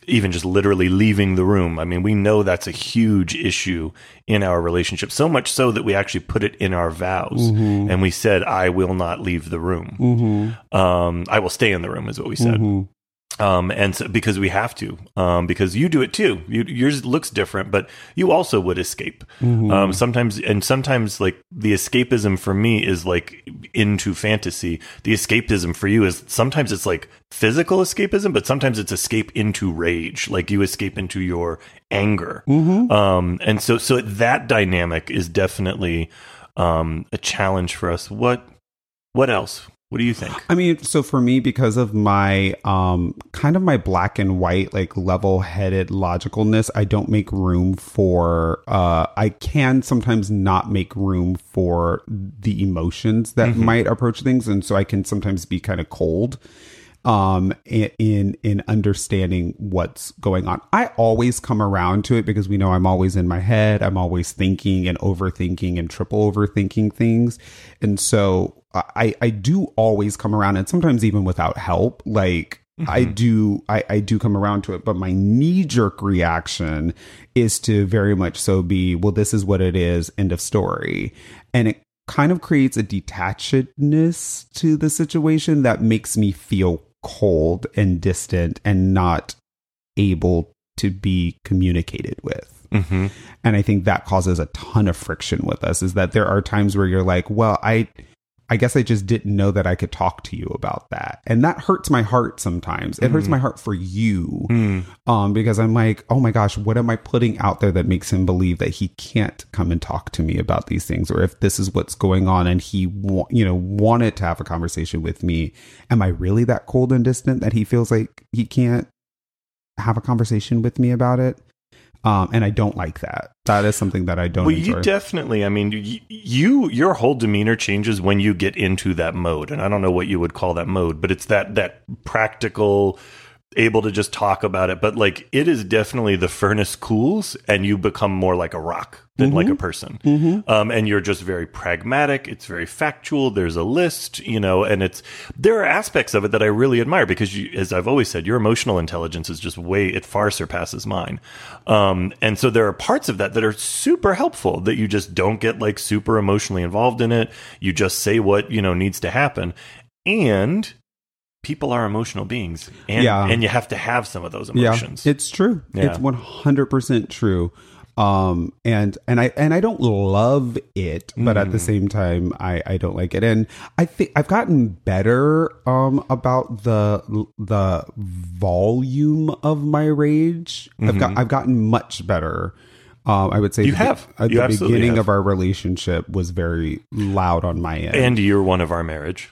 even just literally leaving the room. I mean, we know that's a huge issue in our relationship, so much so that we actually put it in our vows, mm-hmm. and we said, "I will not leave the room. Mm-hmm. Um, I will stay in the room," is what we said mm-hmm. Um, and so, because we have to, um, because you do it too. You, yours looks different, but you also would escape. Um, sometimes, and sometimes, like the escapism for me is like into fantasy. The escapism for you is sometimes it's like physical escapism, but sometimes it's escape into rage. Like you escape into your anger. Um, and so, so that dynamic is definitely um, a challenge for us. What, what else? What do you think? I mean, so for me, because of my um kind of my black and white, like level headed logicalness, I don't make room for uh I can sometimes not make room for the emotions that might approach things. And so I can sometimes be kind of cold um in, in in understanding what's going on. I always come around to it because we know I'm always in my head. I'm always thinking and overthinking and triple overthinking things. And so I I do always come around and sometimes even without help like I do I, I do come around to it, but my knee jerk reaction is to very much so be, well, this is what it is, end of story. And it kind of creates a detachedness to the situation that makes me feel cold and distant and not able to be communicated with. Mm-hmm. And I think that causes a ton of friction with us is that there are times where you're like, well, I I guess I just didn't know that I could talk to you about that. And that hurts my heart sometimes. It hurts my heart for you. Um, because I'm like, oh my gosh, what am I putting out there that makes him believe that he can't come and talk to me about these things? Or if this is what's going on and he, wa- you know, wanted to have a conversation with me, am I really that cold and distant that he feels like he can't have a conversation with me about it? Um, and I don't like that. That is something that I don't Well, enjoy. you definitely. I mean, you, you your whole demeanor changes when you get into that mode, and I don't know what you would call that mode, but it's that that practical, able to just talk about it. But like, it is definitely the furnace cools, and you become more like a rock than like a person. Um, and you're just very pragmatic. It's very factual. There's a list, you know, and it's there are aspects of it that I really admire because, you, as I've always said, your emotional intelligence is just way it far surpasses mine. Um, and so there are parts of that that are super helpful that you just don't get like super emotionally involved in it. You just say what you know needs to happen, and people are emotional beings, and Yeah. and you have to have some of those emotions. Yeah, it's true. Yeah. It's one hundred percent true. Um, and and I and I don't love it, but at the Mm. same time, I I don't like it. And I think I've gotten better um about the the volume of my rage. I've got I've gotten much better. Um, I would say Mm-hmm. You the- have. At You the beginning have. of our relationship was very loud on my end, and you're one of our marriage.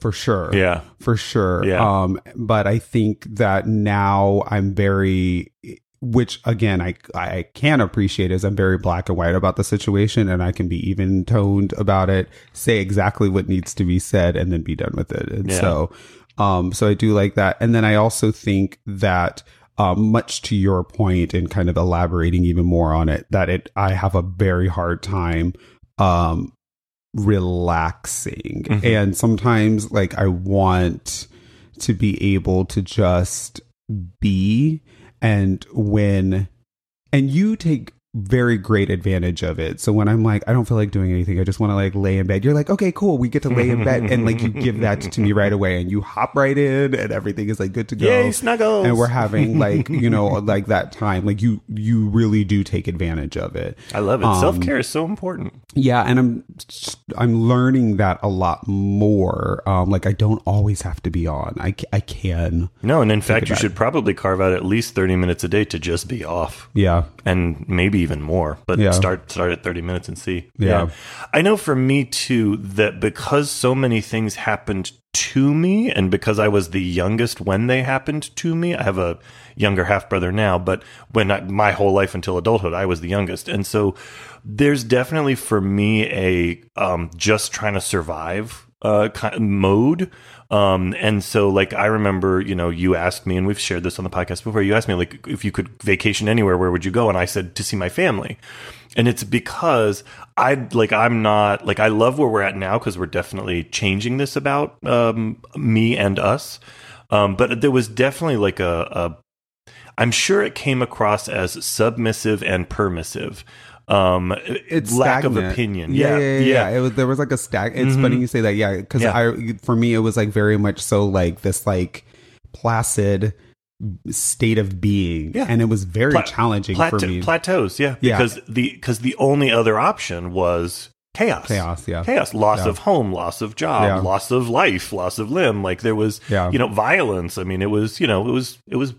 For sure Yeah. for sure. Yeah. Um, but I think that now I'm very, which again I I can appreciate is I'm very black and white about the situation, and I can be even toned about it, say exactly what needs to be said, and then be done with it. And Yeah. so, um, so I do like that. And then I also think that. Um, much to your point and kind of elaborating even more on it, that it I have a very hard time um relaxing Mhm. and sometimes like i want to be able to just be and when and you take very great advantage of it so when i'm like i don't feel like doing anything i just want to like lay in bed you're like okay cool we get to lay in bed and like you give that to me right away and you hop right in and everything is like good to go Yay, snuggles. and we're having like you know like that time like you you really do take advantage of it I love it. Um, Self care is so important. yeah, and I'm I'm learning that a lot more. Um, like I don't always have to be on. I, I can. No, and in fact, you should probably carve out at least 30 minutes a day to just be off Yeah, and maybe even more. But Yeah. start start at 30 minutes and see. Yeah. I know for me too that because so many things happened to me and because I was the youngest when they happened to me, I have a younger half brother now, but when I, my whole life until adulthood, I was the youngest. And so there's definitely for me a um, just trying to survive uh, kind of mode. Um, and so like I remember, you know, you asked me, and we've shared this on the podcast before. You asked me like if you could vacation anywhere, where would you go? And I said to see my family. And it's because I like I'm not like I love where we're at now because we're definitely changing this about um, me and us. Um, but there was definitely like a, a I'm sure it came across as submissive and permissive. Um, it's lack of stagnant. opinion. Yeah, yeah, yeah. yeah. It was there was like a stack. It's funny you say that. Yeah, because Yeah. I for me it was like very much so like this like placid state of being, Yeah. and it was very Pla- challenging Plateau- for me. Plateaus, yeah, Yeah. because the because the only other option was chaos, Chaos, yeah. chaos, loss Yeah. of home, loss of job, Yeah. loss of life, loss of limb. Like there was, Yeah. you know, violence. I mean, it was, you know, it was, it was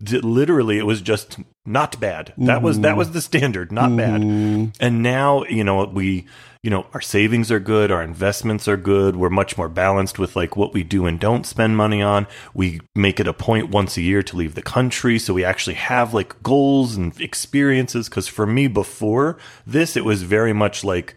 literally, it was just not bad. That was that was the standard, not bad. Mm-hmm. And now, you know, we, you know, our savings are good, our investments are good. We're much more balanced with like what we do and don't spend money on. We make it a point once a year to leave the country, so we actually have like goals and experiences. Because for me, before this, it was very much like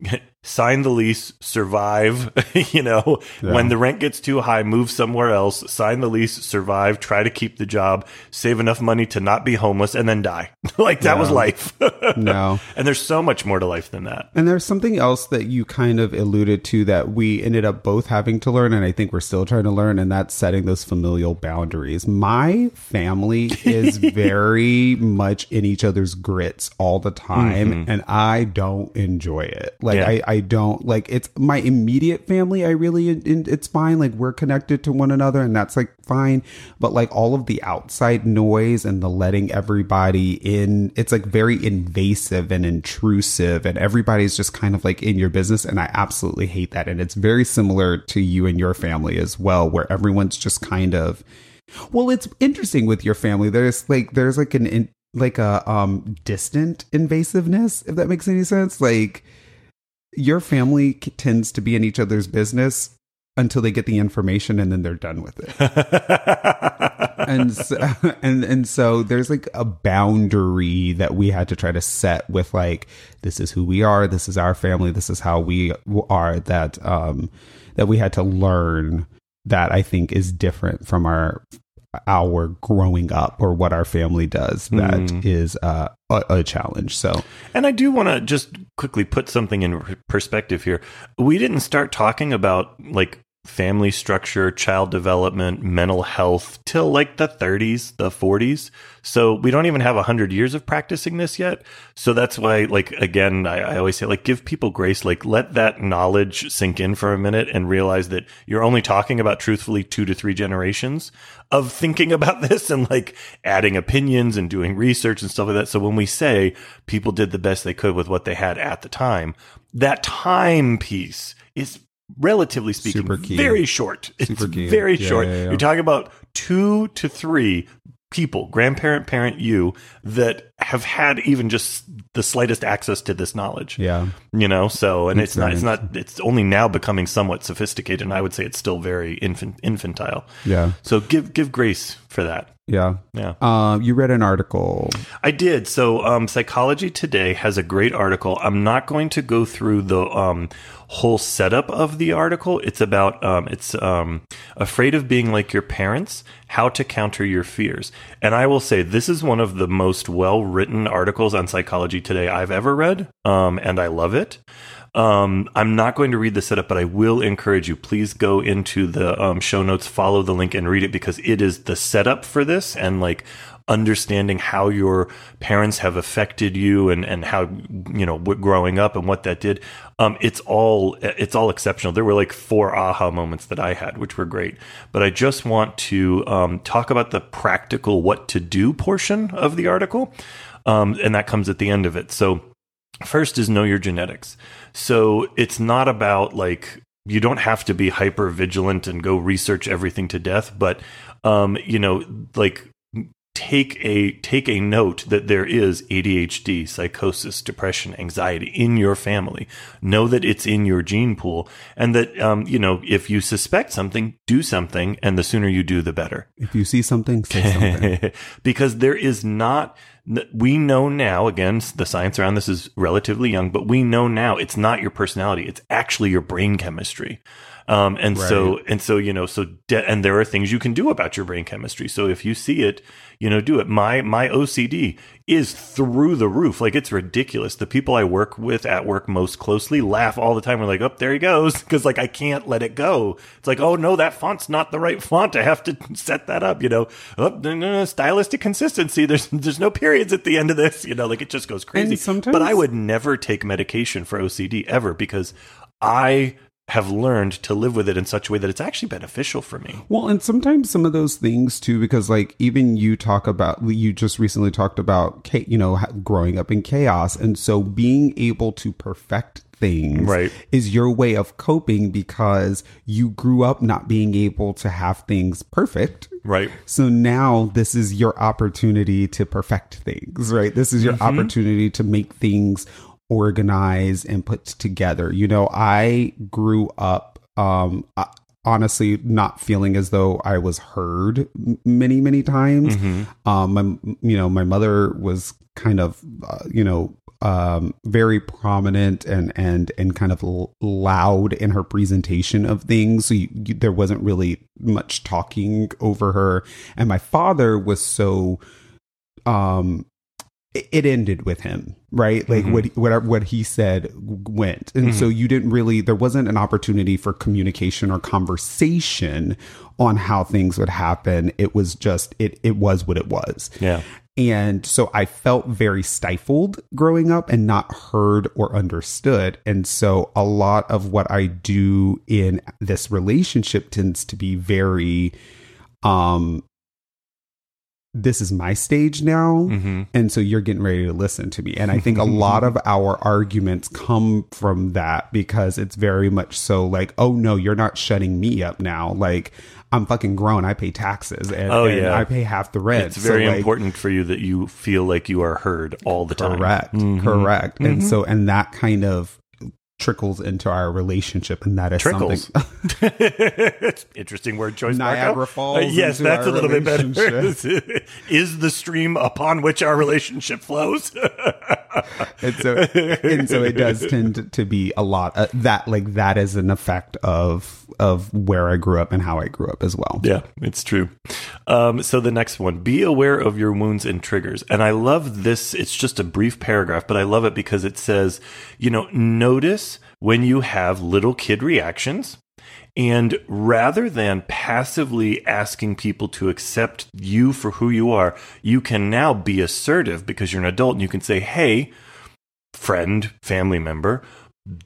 sign the lease, survive, you know, Yeah. when the rent gets too high, move somewhere else, sign the lease, survive, try to keep the job, save enough money to not be homeless, and then die. like that was life. No. And there's so much more to life than that. And there's something else that you kind of alluded to that we ended up both having to learn, and I think we're still trying to learn, and that's setting those familial boundaries. My family is very much in each other's grits all the time, mm-hmm. and I don't enjoy it. Like, Yeah. I, I don't like it's my immediate family. I really, it's fine. Like, we're connected to one another, and that's like fine. But like all of the outside noise and the letting everybody in, it's like very invasive and intrusive, and everybody's just kind of like in your business. And I absolutely hate that. And it's very similar to you and your family as well, where everyone's just kind of, well, it's interesting with your family. There's like, there's like an, in, like a um distant invasiveness, if that makes any sense. Like, your family tends to be in each other's business until they get the information and then they're done with it. and so, and and so there's like a boundary that we had to try to set with like this is who we are, this is our family, this is how we are that um that we had to learn that I think is different from our our growing up or what our family does That is uh, a, a challenge so And I do want to just quickly put something in perspective here. We didn't start talking about like family structure, child development, mental health till like the 30s, the 40s. So we don't even have 100 years of practicing this yet. So that's why, like, again, I, I always say, like, give people grace, like, let that knowledge sink in for a minute and realize that you're only talking about truthfully two to three generations of thinking about this and like adding opinions and doing research and stuff like that. So when we say people did the best they could with what they had at the time, that time piece is relatively speaking Super key. very short. It's Super key. very Yeah, short. yeah. You're talking about two to three people, grandparent, parent, you, that have had even just the slightest access to this knowledge. yeah You know, so and it's not, it's not, it's only now becoming somewhat sophisticated, and I would say it's still very infant, infantile. yeah So give give grace for that. Yeah Yeah. um you read an article I did. So, um, Psychology Today has a great article. I'm not going to go through the um, whole setup of the article. It's about um, it's um, afraid of being like your parents, how to counter your fears. And I will say this is one of the most well written articles on Psychology Today I've ever read, um, and I love it. Um, I'm not going to read the setup, but I will encourage you. Please go into the um, show notes, follow the link, and read it because it is the setup for this and like understanding how your parents have affected you and and how you know growing up and what that did. Um, it's all it's all exceptional. There were like four aha moments that I had, which were great. But I just want to um, talk about the practical what to do portion of the article, um, and that comes at the end of it. So. First is know your genetics. So it's not about like you don't have to be hyper vigilant and go research everything to death, but um, you know, like take a take a note that there is ADHD, psychosis, depression, anxiety in your family. Know that it's in your gene pool, and that um, you know if you suspect something, do something, and the sooner you do, the better. If you see something, say something. because there is not. We know now. Again, the science around this is relatively young, but we know now it's not your personality; it's actually your brain chemistry. Um, and Right. so, and so, you know, so, de- and there are things you can do about your brain chemistry. So if you see it, you know, do it. My, my OCD is through the roof. Like it's ridiculous. The people I work with at work most closely laugh all the time. We're like, oh, there he goes. Cause like I can't let it go. It's like, oh no, that font's not the right font. I have to set that up, you know, oh, stylistic consistency. There's, there's no periods at the end of this, you know, like it just goes crazy. sometimes- but I would never take medication for OCD ever because I have learned to live with it in such a way that it's actually beneficial for me. Well, and sometimes some of those things too, because like even you talk about, you just recently talked about, you know, growing up in chaos. And so being able to perfect things Right. is your way of coping because you grew up not being able to have things perfect. Right. So now this is your opportunity to perfect things, right? This is your mm-hmm. opportunity to make things organized and put together. You know, I grew up um honestly not feeling as though I was heard many many times. Um my you know, my mother was kind of uh, you know um very prominent and and and kind of l- loud in her presentation of things so you, you, there wasn't really much talking over her and my father was so um it ended with him right? Like what whatever what he said went. And so you didn't really there wasn't an opportunity for communication or conversation on how things would happen. It was just it it was what it was. Yeah. and so I felt very stifled growing up and not heard or understood. And so a lot of what I do in this relationship tends to be very, um, this is my stage now. Mm-hmm. And so you're getting ready to listen to me. And I think a lot of our arguments come from that because it's very much so like, oh no, you're not shutting me up now. Like, I'm fucking grown. I pay taxes and, Oh, and yeah. I pay half the rent. It's very so, like, important for you that you feel like you are heard all the time. Correct. Mhm. Correct. And so, and that kind of trickles into our relationship, and that is Trickles. something. it's interesting word choice. Marko. Niagara Falls Uh, yes, into that's our a little bit better. Is the stream upon which our relationship flows? and so, and so, it does tend to, to be a lot uh, that like that is an effect of of where I grew up and how I grew up as well. Yeah, it's true. Um, so the next one, be aware of your wounds and triggers. And I love this. It's just a brief paragraph, but I love it because it says, you know, notice when you have little kid reactions. And rather than passively asking people to accept you for who you are, you can now be assertive because you're an adult and you can say, Hey, friend, family member,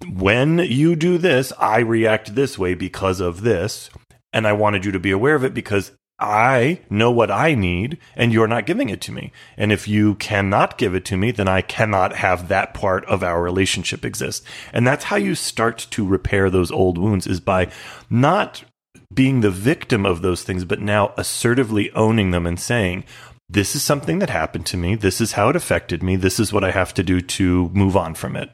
when you do this, I react this way because of this. And I wanted you to be aware of it because I know what I need and you're not giving it to me. And if you cannot give it to me, then I cannot have that part of our relationship exist. And that's how you start to repair those old wounds is by not being the victim of those things, but now assertively owning them and saying, this is something that happened to me. This is how it affected me. This is what I have to do to move on from it.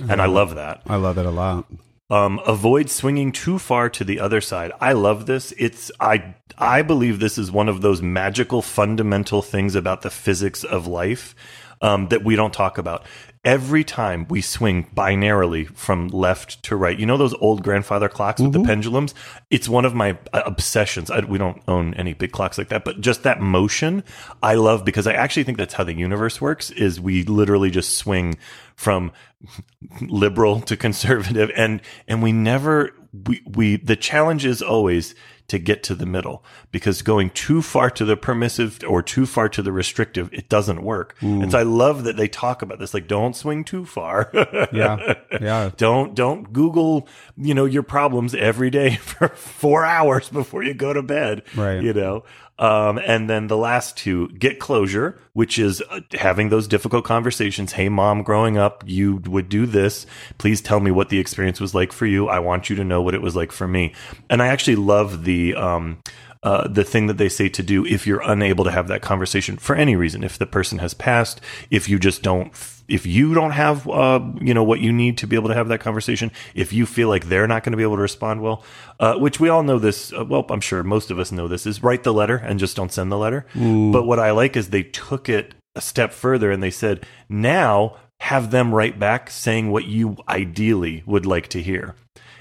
And I mm-hmm. love that. I love it a lot. Um, avoid swinging too far to the other side. I love this. It's I I believe this is one of those magical fundamental things about the physics of life um, that we don't talk about. Every time we swing binarily from left to right, you know those old grandfather clocks with the pendulums. It's one of my uh, obsessions. I, we don't own any big clocks like that, but just that motion, I love because I actually think that's how the universe works. Is we literally just swing from liberal to conservative and and we never we we the challenge is always to get to the middle because going too far to the permissive or too far to the restrictive it doesn't work and so i love that they talk about this like don't swing too far Yeah. Yeah. don't don't google you know your problems every day for four hours before you go to bed Right. you know um, and then the last two get closure which is uh, having those difficult conversations. Hey mom growing up you would do this. Please tell me what the experience was like for you. I want you to know what it was like for me. And i actually love the um, uh, the thing that they say to do if you're unable to have that conversation for any reason. If the person has passed, if you just don't, if you don't have, uh, you know, what you need to be able to have that conversation, if you feel like they're not going to be able to respond well, uh, which we all know this, uh, well, I'm sure most of us know this, is write the letter and just don't send the letter. But what I like is they took it a step further and they said, now have them write back saying what you ideally would like to hear.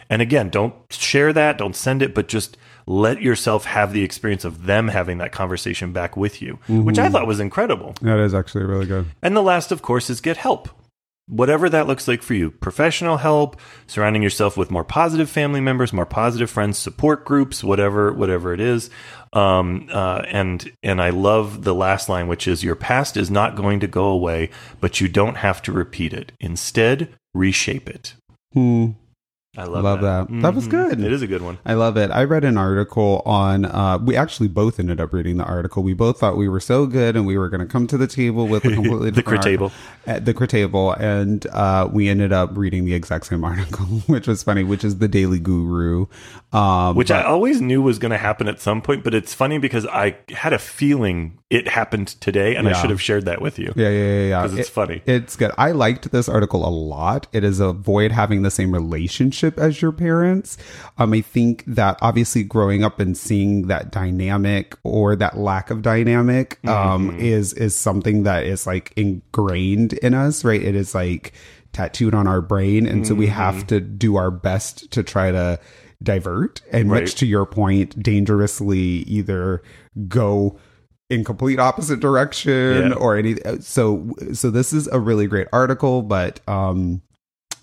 And again, don't share that, don't send it, but just let yourself have the experience of them having that conversation back with you, which I thought was incredible. That is actually really good. And the last, of course, is get help. Whatever that looks like for you professional help, surrounding yourself with more positive family members, more positive friends, support groups, whatever, whatever it is. Um, uh, and, and I love the last line, which is your past is not going to go away, but you don't have to repeat it. Instead, reshape it. Hmm. I love, Love that. That was Mhm. good. It is a good one. I love it. I read an article on. Uh, we actually both ended up reading the article. We both thought we were so good, and we were going to come to the table with a completely The different crit article- at the Critable, and uh, we ended up reading the exact same article, which was funny. Which is the Daily Guru, um, Which but- I always knew was going to happen at some point, but it's funny because I had a feeling it happened today, and I should have shared that with you. yeah, yeah, yeah, yeah. 'Cause it's It- funny. It's good. I liked this article a lot. It is avoid having the same relationship as your parents. Um, I think that obviously growing up and seeing that dynamic or that lack of dynamic um, Mm-hmm. is is something that is like ingrained in us, right? It is like tattooed on our brain, and so we Mm-hmm. have to do our best to try to divert and Right. much to your point dangerously either go in complete opposite direction Yeah. or any so so this is a really great article but um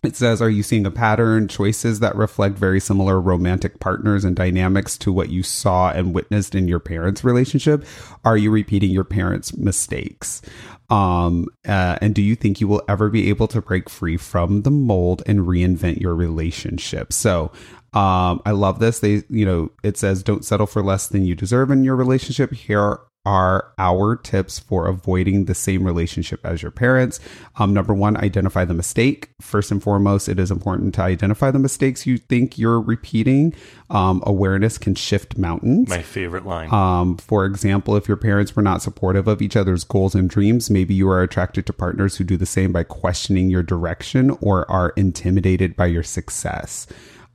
it says, Are you seeing a pattern, choices that reflect very similar romantic partners and dynamics to what you saw and witnessed in your parents' relationship? Are you repeating your parents' mistakes? Um, uh, and do you think you will ever be able to break free from the mold and reinvent your relationship? So, um, I love this. They, you know, it says, Don't settle for less than you deserve in your relationship. Here are our tips for avoiding the same relationship as your parents. Um, number one, identify the mistake. First and foremost, it is important to identify the mistakes you think you're repeating. Um, awareness can shift mountains. My favorite line. Um, for example, if your parents were not supportive of each other's goals and dreams, maybe you are attracted to partners who do the same by questioning your direction or are intimidated by your success.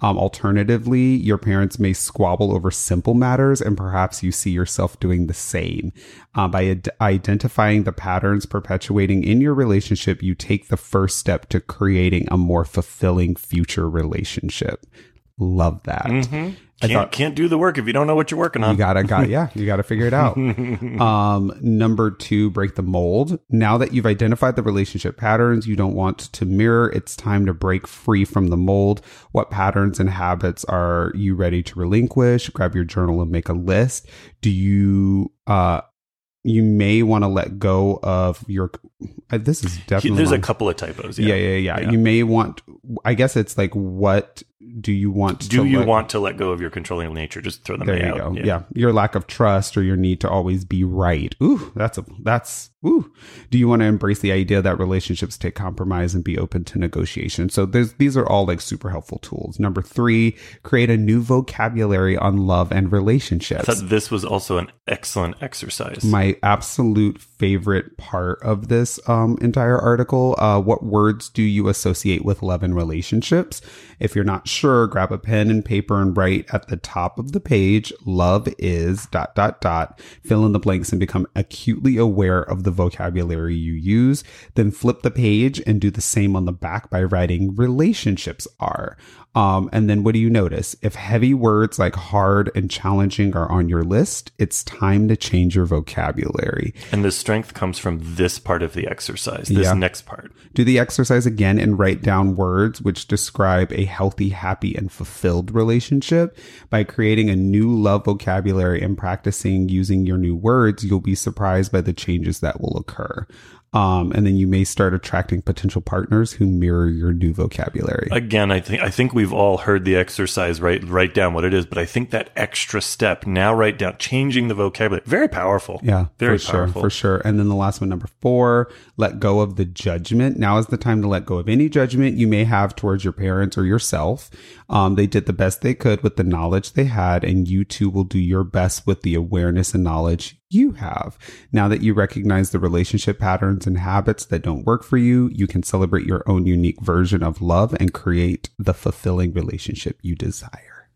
Um, alternatively, your parents may squabble over simple matters, and perhaps you see yourself doing the same. Uh, by ad- identifying the patterns perpetuating in your relationship, you take the first step to creating a more fulfilling future relationship. Love that. can't, I thought- can't do the work if you don't know what you're working on. You gotta got yeah, you gotta figure it out. um, number two, break the mold. Now that you've identified the relationship patterns you don't want to mirror, it's time to break free from the mold. What patterns and habits are you ready to relinquish? Grab your journal and make a list. Do you uh you may want to let go of your uh, this is definitely There's a couple of typos. yeah. Yeah. Yeah, yeah, Yeah. You may want I guess it's like what do you want Do to you let- want to let go of your controlling nature? Just throw them there you out. go. Yeah. Your lack of trust or your need to always be right. Ooh, that's a that's ooh. Do you want to embrace the idea that relationships take compromise and be open to negotiation? So there's these are all like super helpful tools. Number three, create a new vocabulary on love and I relationships. thought this was also an excellent exercise. My absolute favorite part of this um, entire article. Uh, what words do you associate with love and relationships? If you're not sure, grab a pen and paper and write at the top of the page, love is dot, dot, dot. Fill in the blanks and become acutely aware of the vocabulary you use. Then flip the page and do the same on the back by writing relationships are. Um, and then what do you notice? If heavy words like hard and challenging are on your list, it's time to change your vocabulary. and the strength comes from this part of the exercise, this Yeah. next part. Do the exercise again and write down words which describe a healthy, happy, and fulfilled relationship. By creating a new love vocabulary and practicing using your new words, you'll be surprised by the changes that will occur. Um, and then you may start attracting potential partners who mirror your new vocabulary. Again, I think I think we've all heard the exercise. Write write down what it is, but I think that extra step now write down changing the vocabulary very powerful. Yeah, very for powerful. sure, for sure. And then the last one, number four, let go of the judgment. Now is the time to let go of any judgment you may have towards your parents or yourself. Um, they did the best they could with the knowledge they had, and you too will do your best with the awareness and knowledge you have. Now that you recognize the relationship patterns and habits that don't work for you, you can celebrate your own unique version of love and create the fulfilling relationship you desire.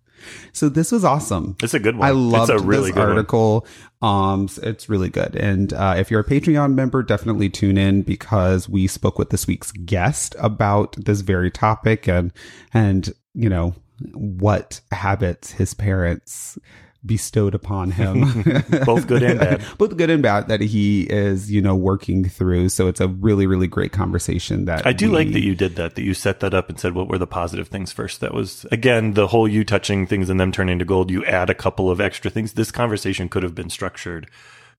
So this was awesome. It's a good one. I loved it's a really this good one. article. Um, it's really good. And uh, if you're a Patreon member, definitely tune in because we spoke with this week's guest about this very topic and and you know what habits his parents bestowed upon him Both good and bad. both good and bad that he is you know working through so it's a really really great conversation that I do we- like that you did that, that you set that up and said what were the positive things first. That was, again, the whole you touching things and them turning to gold. You add a couple of extra things. This conversation could have been structured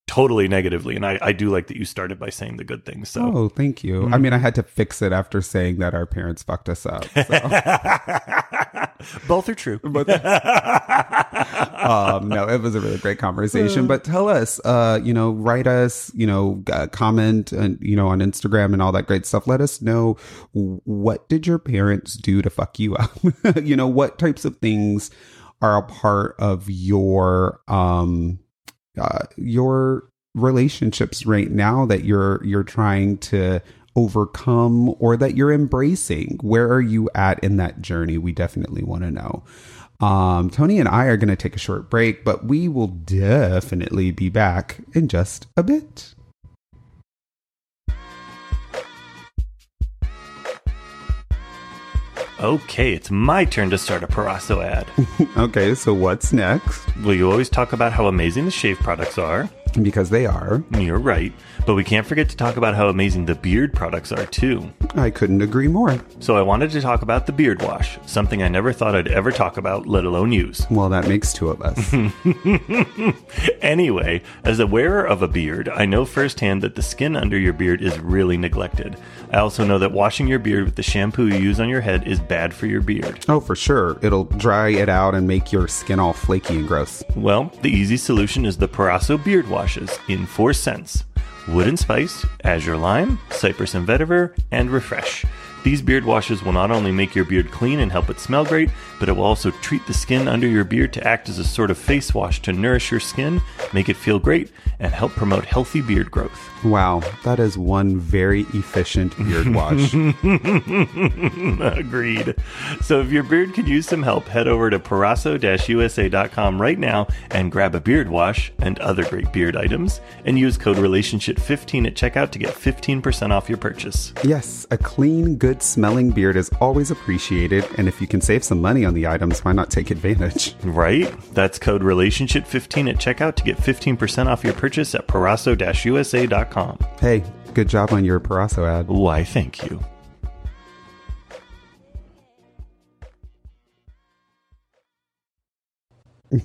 totally negatively. And I, I do like that you started by saying the good things. So Oh, thank you. Mm-hmm. I mean, I had to fix it after saying that our parents fucked us up. So. both are true. um, no, it was a really great conversation. But tell us, uh, you know, write us, you know, uh, comment, and you know, on Instagram and all that great stuff. Let us know what did your parents do to fuck you up. you know, what types of things are a part of your um, uh, your relationships right now that you're you're trying to overcome or that you're embracing? Where are you at in that journey? We definitely want to know. Um, Tony and I are going to take a short break, but we will definitely be back in just a bit. Okay, it's my turn to start a Parasso ad. Okay, so what's next? well, you always talk about how amazing the shave products are. Because they are. You're right. But we can't forget to talk about how amazing the beard products are, too. I couldn't agree more. So I wanted to talk about the beard wash, something I never thought I'd ever talk about, let alone use. Well, that makes two of us. Anyway, as a wearer of a beard, I know firsthand that the skin under your beard is really neglected. I also know that washing your beard with the shampoo you use on your head is bad for your beard. oh, for sure. It'll dry it out and make your skin all flaky and gross. Well, the easy solution is the Parasso beard washes in four scents wood and spice, azure lime, cypress and vetiver, and refresh. These beard washes will not only make your beard clean and help it smell great, but it will also treat the skin under your beard to act as a sort of face wash to nourish your skin, make it feel great, and help promote healthy beard growth. Wow, that is one very efficient beard wash. Agreed. So if your beard could use some help, head over to parasso-usa.com right now and grab a beard wash and other great beard items and use code relationship15 at checkout to get 15% off your purchase. yes, a clean, good smelling beard is always appreciated, and if you can save some money on the items, why not take advantage? Right? That's code relationship15 at checkout to get 15% off your purchase at parasso-usa.com. Hey, good job on your Parasso ad. Why, thank you.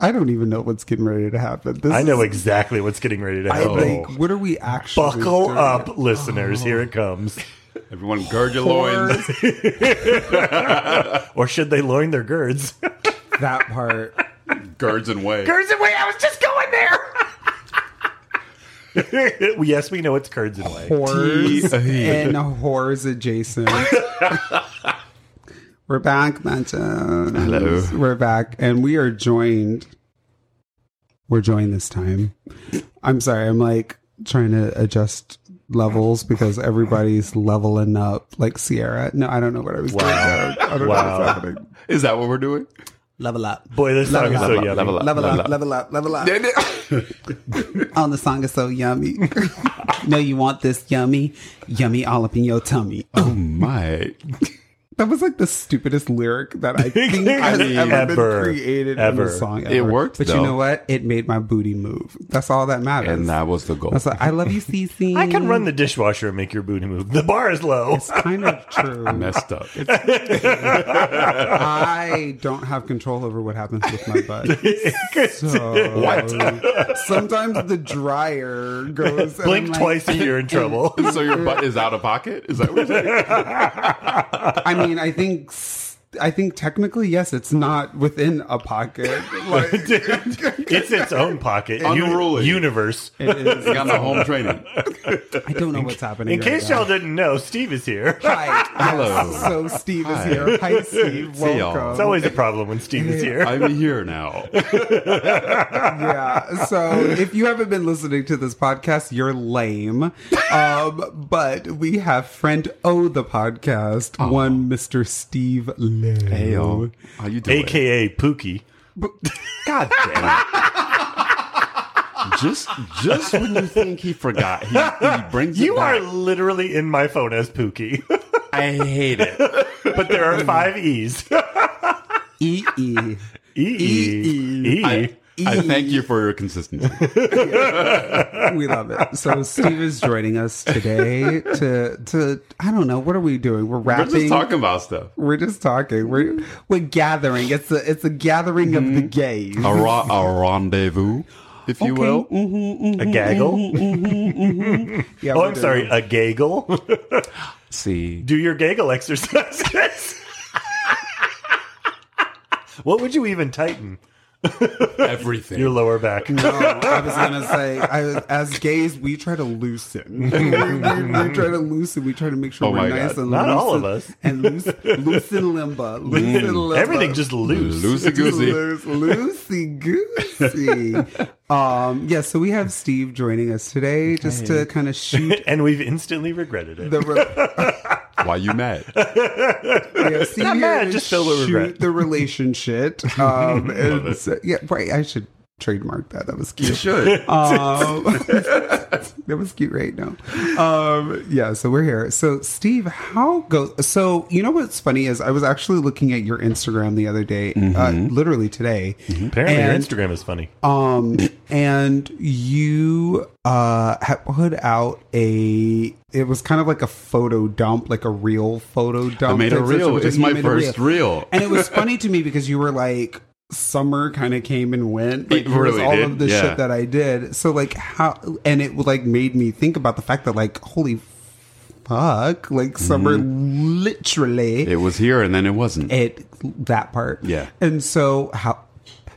I don't even know what's getting ready to happen. This I know is- exactly what's getting ready to I happen. think. What are we actually? Buckle doing? up, listeners. Here it oh. comes. Everyone gird your loins. Or should they loin their girds? That part. Girds and way. Girds and Way. I was just going there. yes, we know it's Curds and Whey. Whores T- and whores adjacent. We're back, Mentions. Hello. We're back, and we are joined. We're joined this time. I'm sorry. I'm like trying to adjust levels because everybody's leveling up like Ciara. No, I don't know what I was Wow. doing. I don't, I don't Wow. know what's happening. Is that what we're doing? Level up. Boy, this song is so Level yummy. level up. Level up, level level up, level up. Oh, the song is so yummy. no, you want this yummy, yummy all up in your tummy. Oh my. That was like the stupidest lyric that I think has mean, ever, ever, been created ever. in a song. It worked, but you know what? It made my booty move. That's all that matters. And that was the goal. That's like, I love you, Cece. I can run the dishwasher and make your booty move. The bar is low. It's kind of true. Messed up. I don't have control over what happens with my butt. So What? sometimes the dryer goes. Blink I'm like- twice and you're in trouble. so your butt is out of pocket? Is that what you're saying? I mean, I think. S- I think technically, yes, it's not within a pocket. Like, it's its own pocket. Unruly. universe. it is. You got the home training. I don't know what's happening. In right case now. y'all didn't know, Steve is here. Hi. Hello. So Steve is here. Hi, Steve. See y'all. Welcome. It's always a problem when Steve is here. I'm here now. yeah. So if you haven't been listening to this podcast, you're lame. Um, but we have friend O the podcast, one Mr. Steve Lowe. Hey, yo. How you doing? AKA Pookie. God damn it. Just, just when you think he forgot, he, he brings it You are back. literally in my phone as Pookie. I hate it. but there are five E's. E E. E E. E. I, I thank you for your consistency. We love it. So Steve is joining us today to to I don't know what are we doing? We're We're just talking about stuff. We're just talking. We're we're gathering. It's a it's a gathering of the mm-hmm. gays. A, ra- a rendezvous, if you will. Mm-hmm, mm-hmm, a gaggle. Yeah, Oh, I'm sorry. it. A gaggle. See, Do your gaggle exercises. what would you even tighten? Everything. Your lower back. No, I was gonna say, I, as gays, we try to loosen. we, we- we try to loosen. We try to make sure Oh we're nice God. and Not loose all of us. and loose, loosen limba, loosen limba. Everything just loose. Loosey goosey. Loosey goosey. um, yeah, so we have Steve joining us today just to kind of shoot and we've instantly regretted it. the. Re- Why you mad? yeah, Steve Not mad, just filled with shoot regret. the relationship. Um, and so- yeah, right. I should trademark that. That was cute. You should. Um, that was cute, right? No. Um, yeah, so we're here. So, Steve, how goes? So, you know what's funny is I was actually looking at your Instagram the other day, uh, literally today. Apparently, and, your Instagram is funny. Um, and you uh had put out a. It was kind of like a photo dump, like a real photo dump. I made a type reel. It's my made a first reel. and it was funny to me because you were like summer kind of came and went like It here was all did, of the yeah. shit that i did so like how and it like made me think about the fact that like holy fuck like summer mm-hmm. literally It was here and then it wasn't. it that part Yeah. and so how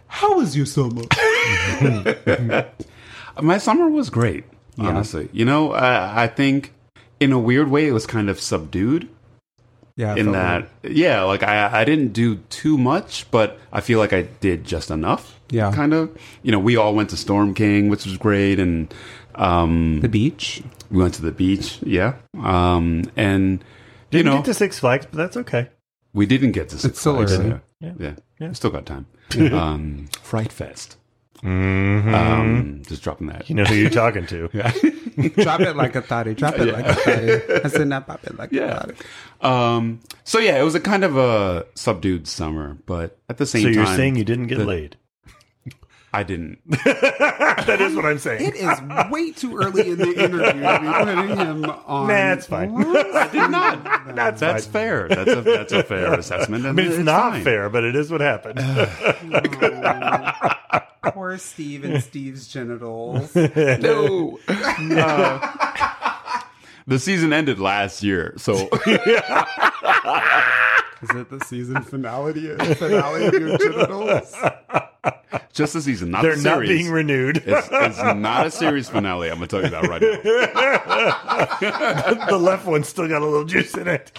how was your summer My summer was great, honestly. You know, I, I think in a weird way it was kind of subdued yeah in felt that, yeah, like I, I didn't do too much, but I feel like I did just enough. Yeah. Kind of. You know, we all went to Storm King, which was great. And um, the beach we went to the beach. Yeah. Um, and, you Didn't know, get to Six Flags, but that's okay. we didn't get to Six still Flags, early. Yeah. Yeah. Yeah. We still got time. um, Fright Fest. Um, just dropping that. You know who you're talking to. drop it like a thotty drop it like a thotty i said not pop it like a Yeah. thotty Um, so yeah, it was a kind of a subdued summer, but at the same So time, you're saying you didn't get the- laid? I didn't. that is what I'm saying. it is way too early in the interview to be putting him on Nah, it's fine. I did not. That's That's fine. fair. That's a that's a fair assessment. I mean, it's, not fair, but it is what happened. Poor Steve and Steve's genitals. No. Uh, the season ended last year, so Is it the season finale? Uh, finale of your genitals? just the season, not They're the not series. being renewed. it's, it's not a series finale. I'm gonna tell you that right now. the left one still got a little juice in it.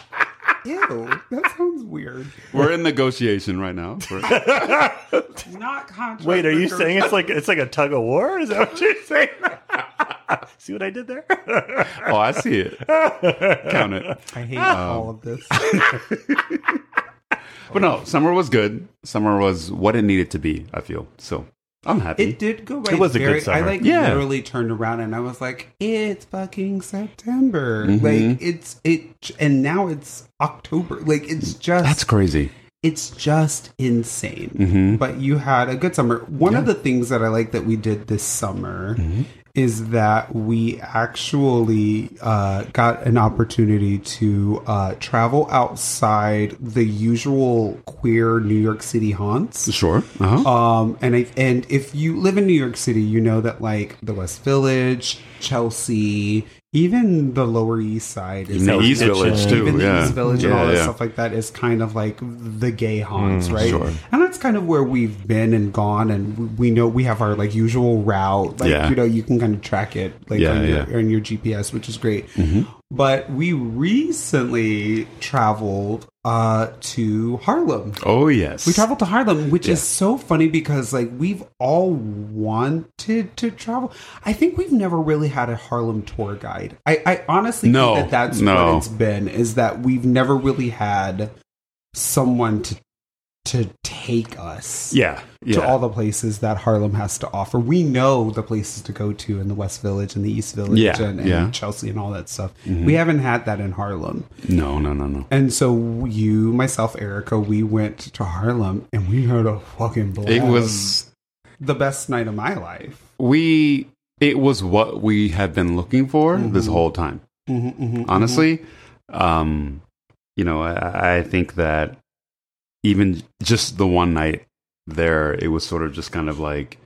Ew, that sounds weird. We're in negotiation right now. for- Not contract. Wait, are you saying it's like it's like a tug of war? Is that what you're saying? See what I did there? oh, I see it. Count it. I hate all um, of this. But no, summer was good. Summer was what it needed to be. I feel so. I'm happy. It did go by. It was a good very, summer. I like Yeah. literally turned around and I was like, "It's fucking September!" Mhm. Like it's it, and now it's October. Like it's just That's crazy. it's just insane. Mhm. But you had a good summer. One of the things that I like that we did this summer Mm-hmm. Is that we actually uh, got an opportunity to uh, travel outside the usual queer New York City haunts. Sure. Uh-huh. Um, and I, and if you live in New York City, you know that like the West Village, Chelsea, even the Lower East Side, is Even the East Village too. even the yeah. East Village and Yeah, all that yeah. stuff like that is kind of like the gay haunts, right? sure. And that's kind of where we've been and gone, and we know we have our like usual route. Like Yeah. you know, you can kind of track it like on, your. Mm-hmm. on your GPS, which is great. But we recently traveled uh, to Harlem. Oh yes. We traveled to Harlem, which Yeah. is so funny because like we've all wanted to travel. I think we've never really had a Harlem tour guide. I, I honestly No, think that that's no. what it's been. Is that we've never really had someone to to take us Yeah. Yeah. to all the places that Harlem has to offer. We know the places to go to in the West Village and the East Village Yeah, and, and yeah. Mm-hmm. Chelsea and all that stuff. We haven't had that in Harlem. no, no, no, no. And so you, myself, Erica, we went to Harlem and we had a fucking blast. It was the best night of my life. we it was what we had been looking for Mm-hmm. this whole time. Honestly, um you know, I, I think that even just the one night there, it was sort of just kind of like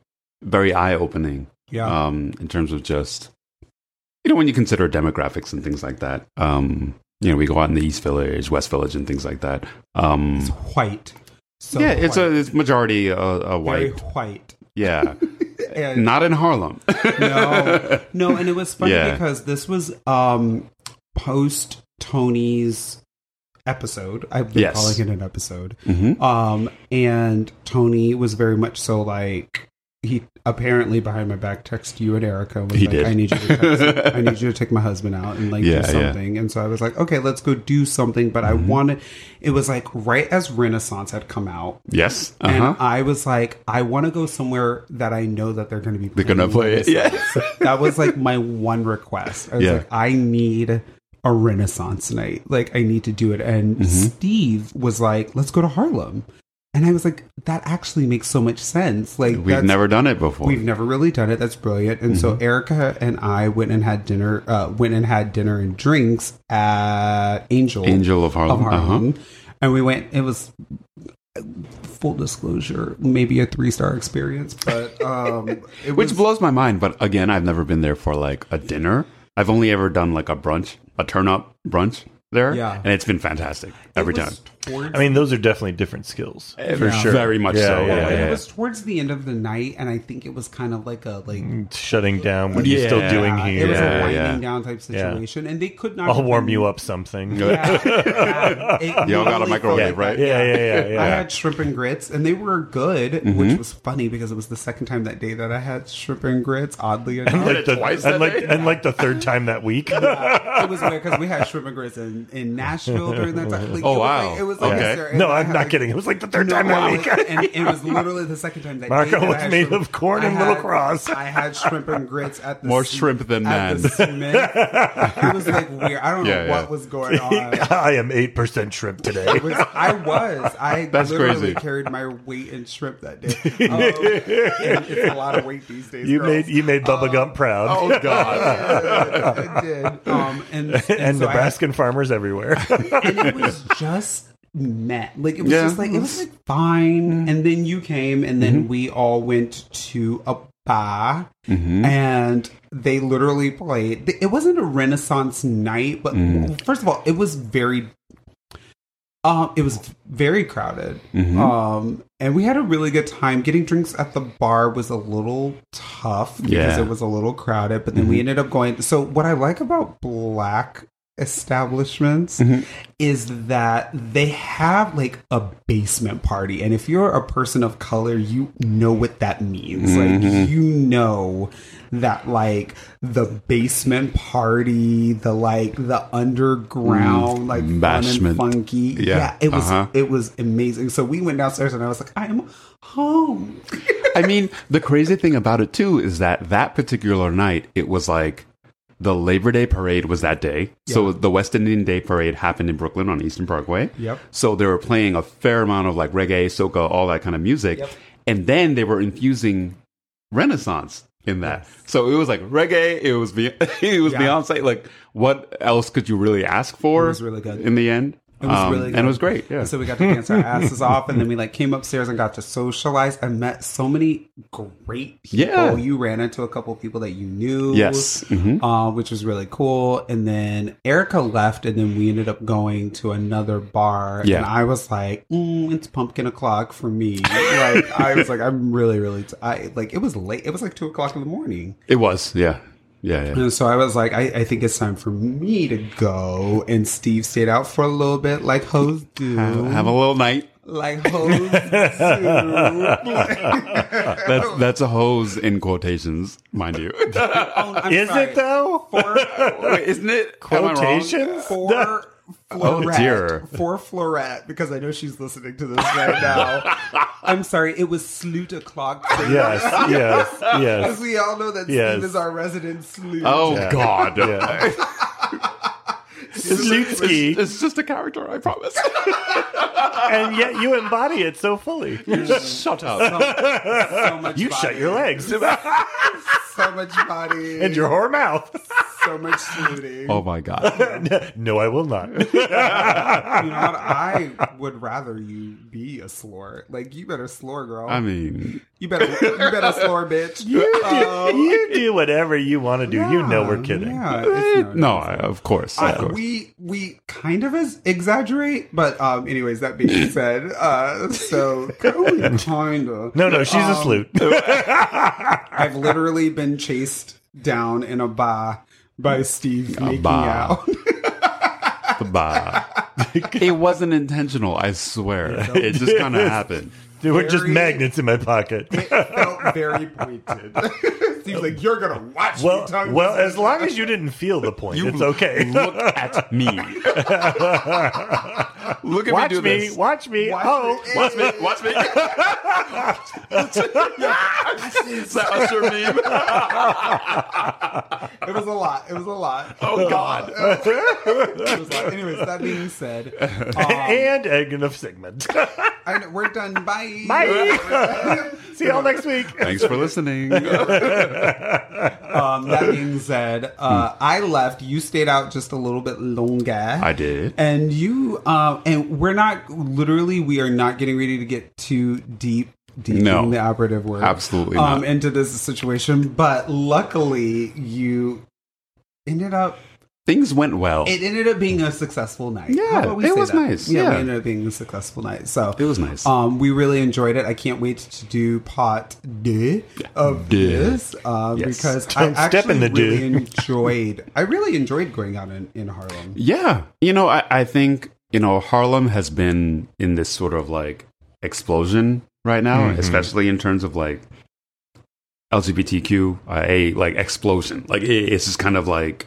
very eye opening. Yeah. um, in terms of just you know when you consider demographics and things like that. Um, you know, we go out in the East Village, West Village, and things like that. Um, it's white. So yeah, it's white. a it's majority uh, uh, very white. white. Yeah, And not in Harlem. no, no, and it was funny Yeah. because this was um post Tony's episode. I've been Yes. calling it an episode. Mhm. Um, and Tony was very much so like he apparently behind my back texted you and Erica. Was He like, did. I need you to text, I need you to take my husband out and like Yeah, do yeah. something. And so I was like, okay, let's go do something. But I Mm-hmm. wanted. It was like right as Renaissance had come out. Yes, uh And. I was like, I want to go somewhere that I know that they're going to be. They're gonna play it. Yeah. That was like my one request. I was Yeah. like, I need a Renaissance night. Like, I need to do it. And Mm-hmm. Steve was like, let's go to Harlem. And I was like, that actually makes so much sense. Like, We've never done it before. We've never really done it. That's brilliant. And so Mm-hmm. Erica and I went and had dinner. Uh, went and had dinner and drinks at Angel Angel of Harlem. of Harlem, Uh-huh. and we went. It was full disclosure, maybe a three star experience, but um, it Which was blows my mind, but again, I've never been there for like a dinner. I've only ever done like a brunch, a turn up brunch there. Yeah. And it's been fantastic every time. Was Towards, I mean, those are definitely different skills for Yeah. sure. Very much Yeah, so. Yeah, and yeah, it was towards the end of the night, and I think it was kind of like a like. Shutting down what are you're still doing here. It was Yeah, a winding yeah. down type Yeah. situation, and they could not. I'll warm been- you up something. Yeah, yeah. Y'all got a microwave, felt right? that. Yeah, yeah, yeah, yeah. I had shrimp and grits, and they were good, Mm-hmm. which was funny because it was the second time that day that I had shrimp and grits. Oddly enough, And like, the, twice and, that like, day? and like the third time that week. it was weird because we had shrimp and grits in, in Nashville during that time. Like, Oh, it was wow. Like, it was like Okay. a ser- no, I I'm had, not kidding. It was like the third No, time that it week. was- and it was literally the second time that Marko day that I was had made shrimp- of corn I and little cross. I had shrimp and grits at the More Sm- shrimp than at the man. It was like weird. I don't know Yeah, yeah. what was going on. I am eight percent shrimp today. Was, I was. I That's literally crazy. carried my weight in shrimp that day. Um, it's a lot of weight these days. You girls. made you made Bubba Gump proud, Oh God. I did. Um, and, and, and so I- farmers everywhere. and it was just met. Like it was Yeah. just like it was mm-hmm. like fine. Mm-hmm. And then you came, and then mm-hmm. we all went to a bar, and they literally played. It wasn't a Renaissance night, but first of all, it was very. Um, it was very crowded, um, and we had a really good time. Getting drinks at the bar was a little tough because Yeah. it was a little crowded. But then we ended up going. So what I like about Black establishments Mm-hmm. is that they have like a basement party and if you're a person of color you know what that means Mm-hmm. like you know that like the basement party the like the underground like fun and funky Mm. Yeah, it was uh-huh. it was amazing so we went downstairs and i was like i'm home I mean, the crazy thing about it too is that that particular night, it was like the Labor Day parade was that day. So the West Indian Day parade happened in Brooklyn on Eastern Parkway. Yep. So they were playing a fair amount of like reggae, soca, all that kind of music. Yep. And then they were infusing Renaissance in that. So it was like reggae, it was Be- it was Yeah. Beyonce. Like what else could you really ask for? It was really good. in the end. It was Um, really and it was great. Yeah. So we got to dance our asses off, and then we like came upstairs and got to socialize. I met so many great people. Yeah. You ran into a couple of people that you knew. Yes. Mhm. Uh, which was really cool. And then Erica left, and then we ended up going to another bar. Yeah. And I was like, mm, it's pumpkin o'clock for me. like I was like, I'm really, really. T- I like it was late. It was like two o'clock in the morning. It was. Yeah. Yeah. Yeah. And so I was like, I, I think it's time for me to go. And Steve stayed out for a little bit, like hoes do. Have a little night. like hoes do. That's that's a hose in quotations, mind you. Oh, Is sorry. it though? For, Isn't it Am I wrong? Quotations? for Oh, Florette. dear. For Florette, because I know she's listening to this right now. I'm sorry, it was Sloot o'clock. Yes, yes, Because yes. we all know that Yes. Steve is our resident Sloot. Oh Yeah. God! Yeah. Slutsky. It's, it's just a character, I promise. and yet you embody it so fully. Shut up. so much You body. shut your legs So much body. and your whore mouth. so much slooting. Oh my God! no, I will not. You know what? I would rather you be a slur. Like you better slur, girl. I mean, you better you better slur, bitch. You do, Um, you do whatever you want to do. you know we're kidding. Yeah, no, I, of course, of course. we we kind of exaggerate, but um. Anyways, that being said, uh, so kinda. No, no, she's a Um, sloot. I've literally been chased down in a bar by Steve making bar. out. Bah. it wasn't intentional. I swear, it just kind of happened. There were just very- magnets in my pocket. It very pointed. Steve's like, "You're gonna watch Well, me tongue well, as long as you didn't feel the point, it's okay. Look at me. Look at watch me do me, this. watch me. Watch oh, me. Watch me. Watch me. Is that Usher meme? It was a lot. It was a lot. Oh God. It was a lot. Anyways, that being said, um, and Egg of Sigmund. I know, we're done. Bye. Bye. See y'all next week. Thanks for listening. Um, that being said, uh, I left. You stayed out just a little bit longer. I did. And you, um, and we're not literally, we are not getting ready to get too deep, deep No. in the operative word, Absolutely um, not. into this situation. But luckily, you ended up. Things went well. It ended up being a successful night. Yeah, How about we it say was that? nice, Yeah, yeah. we ended up being a successful night. So It was nice. Um, we really enjoyed it. I can't wait to do part deux of Deux. this um, Yes. because Don't I actually in the really deux. enjoyed. I really enjoyed going out in, in Harlem. Yeah. You know, I, I think, you know, Harlem has been in this sort of like explosion right now, Mhm. especially in terms of like LGBTQ, uh, like explosion. Like it, it's just kind of like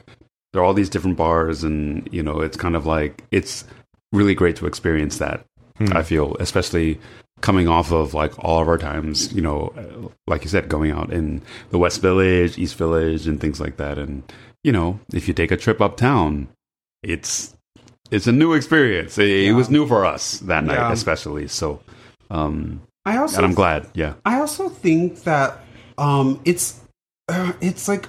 there are all these different bars, and you know, it's kind of like it's really great to experience that. I feel, especially coming off of like all of our times, you know, like you said, going out in the West Village, East Village, and things like that. And you know, if you take a trip uptown, it's it's a new experience. It, it was new for us that night, Yeah. especially. So, um, I also and I'm glad. Yeah, I also think that um, it's uh, it's like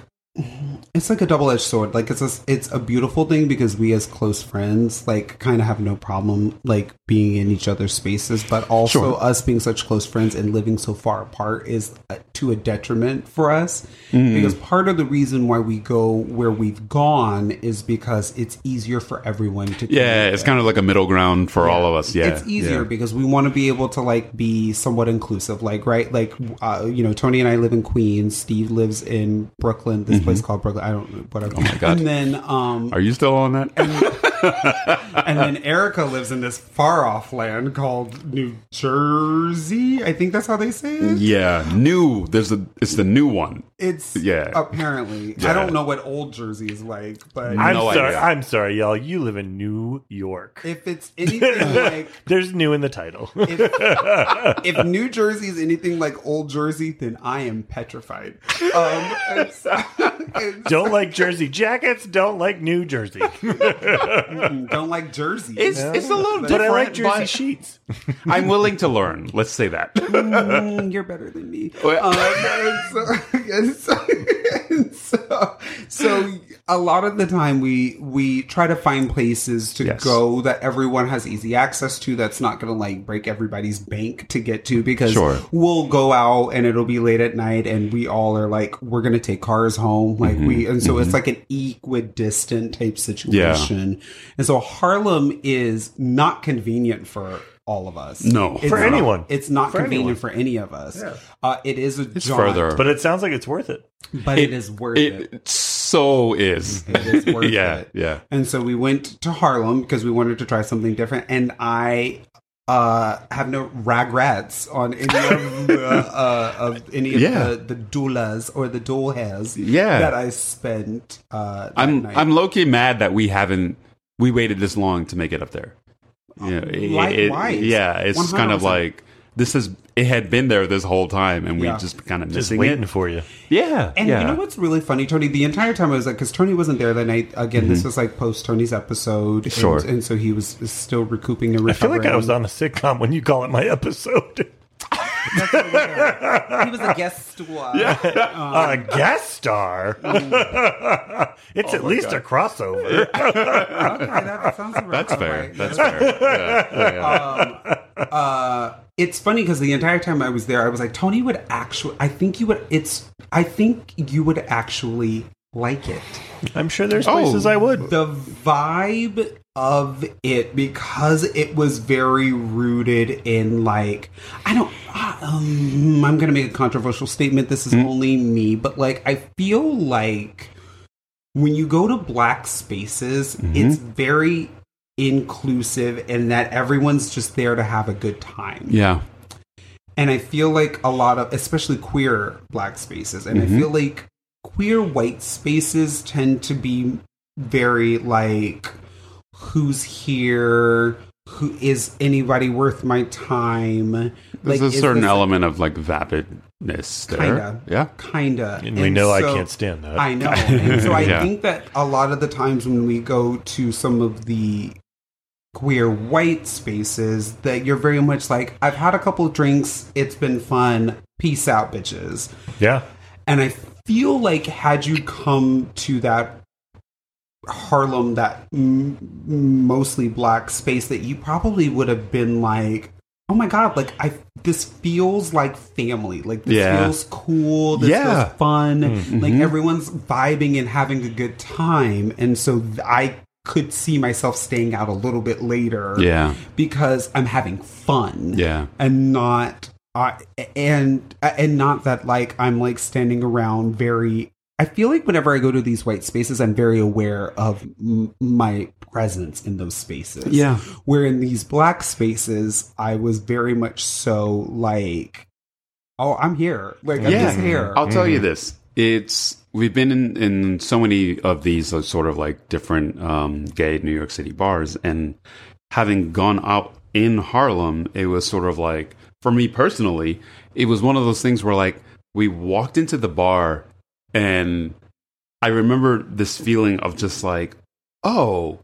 it's like a double edged sword. Like it's a it's a beautiful thing because we as close friends like kind of have no problem like being in each other's spaces, but also Sure. us being such close friends and living so far apart is uh, to a detriment for us. Mm. Because part of the reason why we go where we've gone is because it's easier for everyone to yeah. It's kind of like a middle ground for all of us. Yeah, it's easier Yeah. because we want to be able to like be somewhat inclusive like right like uh, you know tony and i live in queens steve lives in brooklyn this place called Brooklyn. I don't know, whatever. Oh my God. And then, um, Are you still on that? and then Erica lives in this far off land called New Jersey. I think that's how they say it. yeah, new. There's a. It's the new one. It's Yeah. Apparently, Yeah. I don't know what old Jersey is like, but I'm No sorry. idea. I'm sorry, y'all. You live in New York. if it's anything like There's new in the title. if, if New Jersey is anything like old Jersey, then I am petrified. Um, and so- and don't like Jersey jackets. Don't like New Jersey. So- don't like jerseys. It's it's a little but different. I like Jersey but sheets. I'm willing to learn. Let's say that. Mm, you're better than me. Well- Um, so, so, and so, so a lot of the time we we try to find places to Yes. go that everyone has easy access to. That's not going to like break everybody's bank to get to because Sure. we'll go out and it'll be late at night and we all are like we're going to take cars home like Mm-hmm. we and so it's like an equidistant type situation. And so Harlem is not convenient for all of us. No. It's For not- anyone. It's not For convenient anyone. for any of us. Uh, it is a It's jaunt, further. But it sounds like it's worth it. but it is worth it. It so is. It is worth yeah, it. yeah. And so we went to Harlem because we wanted to try something different. And I uh, have no regrets on any of the, uh, of any of Yeah. the, the doulas or the doll hairs Yeah. that I spent. Uh, that I'm night. I'm low key mad that we haven't we waited this long to make it up there. Yeah, it- it- yeah, it's just kind of like this is it had been there this whole time, and Yeah. we just kind of Just waiting it. for you. Yeah, And yeah. you know what's really funny, Tony? The entire time I was like, because Tony wasn't there that night. Again, this was like post Tony's episode, Mm-hmm. Sure. and, and so he was still recouping and recovering. I feel like I was on a sitcom when you call it my episode. he was a guest star. a guest star. it's at least a crossover. Okay, that sounds about That's fair. right. That's fair. Yeah, yeah, yeah. uh, it's funny because the entire time I was there, I was like, Tony would actually. I think you would. It's. I think you would actually like it. I'm sure there's Oh. places I would. The vibe of it because it was very rooted in like I don't. uh, Um, I'm gonna make a controversial statement. This is only me, but like I feel like when you go to black spaces, it's very inclusive in that everyone's just there to have a good time. yeah. And I feel like a lot of, especially queer black spaces, and I feel like queer white spaces tend to be very like, who's here? Who is anybody worth my time? There's like, a certain this- element of like vapidness there. Kinda. Yeah. Kinda. And we know I can't stand that. I know. And so I Yeah. think that a lot of the times when we go to some of the queer white spaces, that you're very much like, I've had a couple of drinks, it's been fun, peace out, bitches. Yeah. And I feel like had you come to that Harlem, that m- mostly black space, that you probably would have been like, oh my god, like I this feels like family. Like this Yeah. feels cool. This Yeah. feels fun. Like everyone's vibing and having a good time. And so th- I could see myself staying out a little bit later Yeah. because I'm having fun Yeah. and not uh, and and not that like I'm like standing around very I feel like whenever I go to these white spaces I'm very aware of m- my presence in those spaces. Yeah. Where in these black spaces I was very much so like oh I'm here. Like I'm just here. I'll tell you this. It's we've been in, in so many of these uh, sort of like different um, gay New York City bars, and having gone out in Harlem, it was sort of like for me personally, it was one of those things where like we walked into the bar, and I remember this feeling of just like, oh,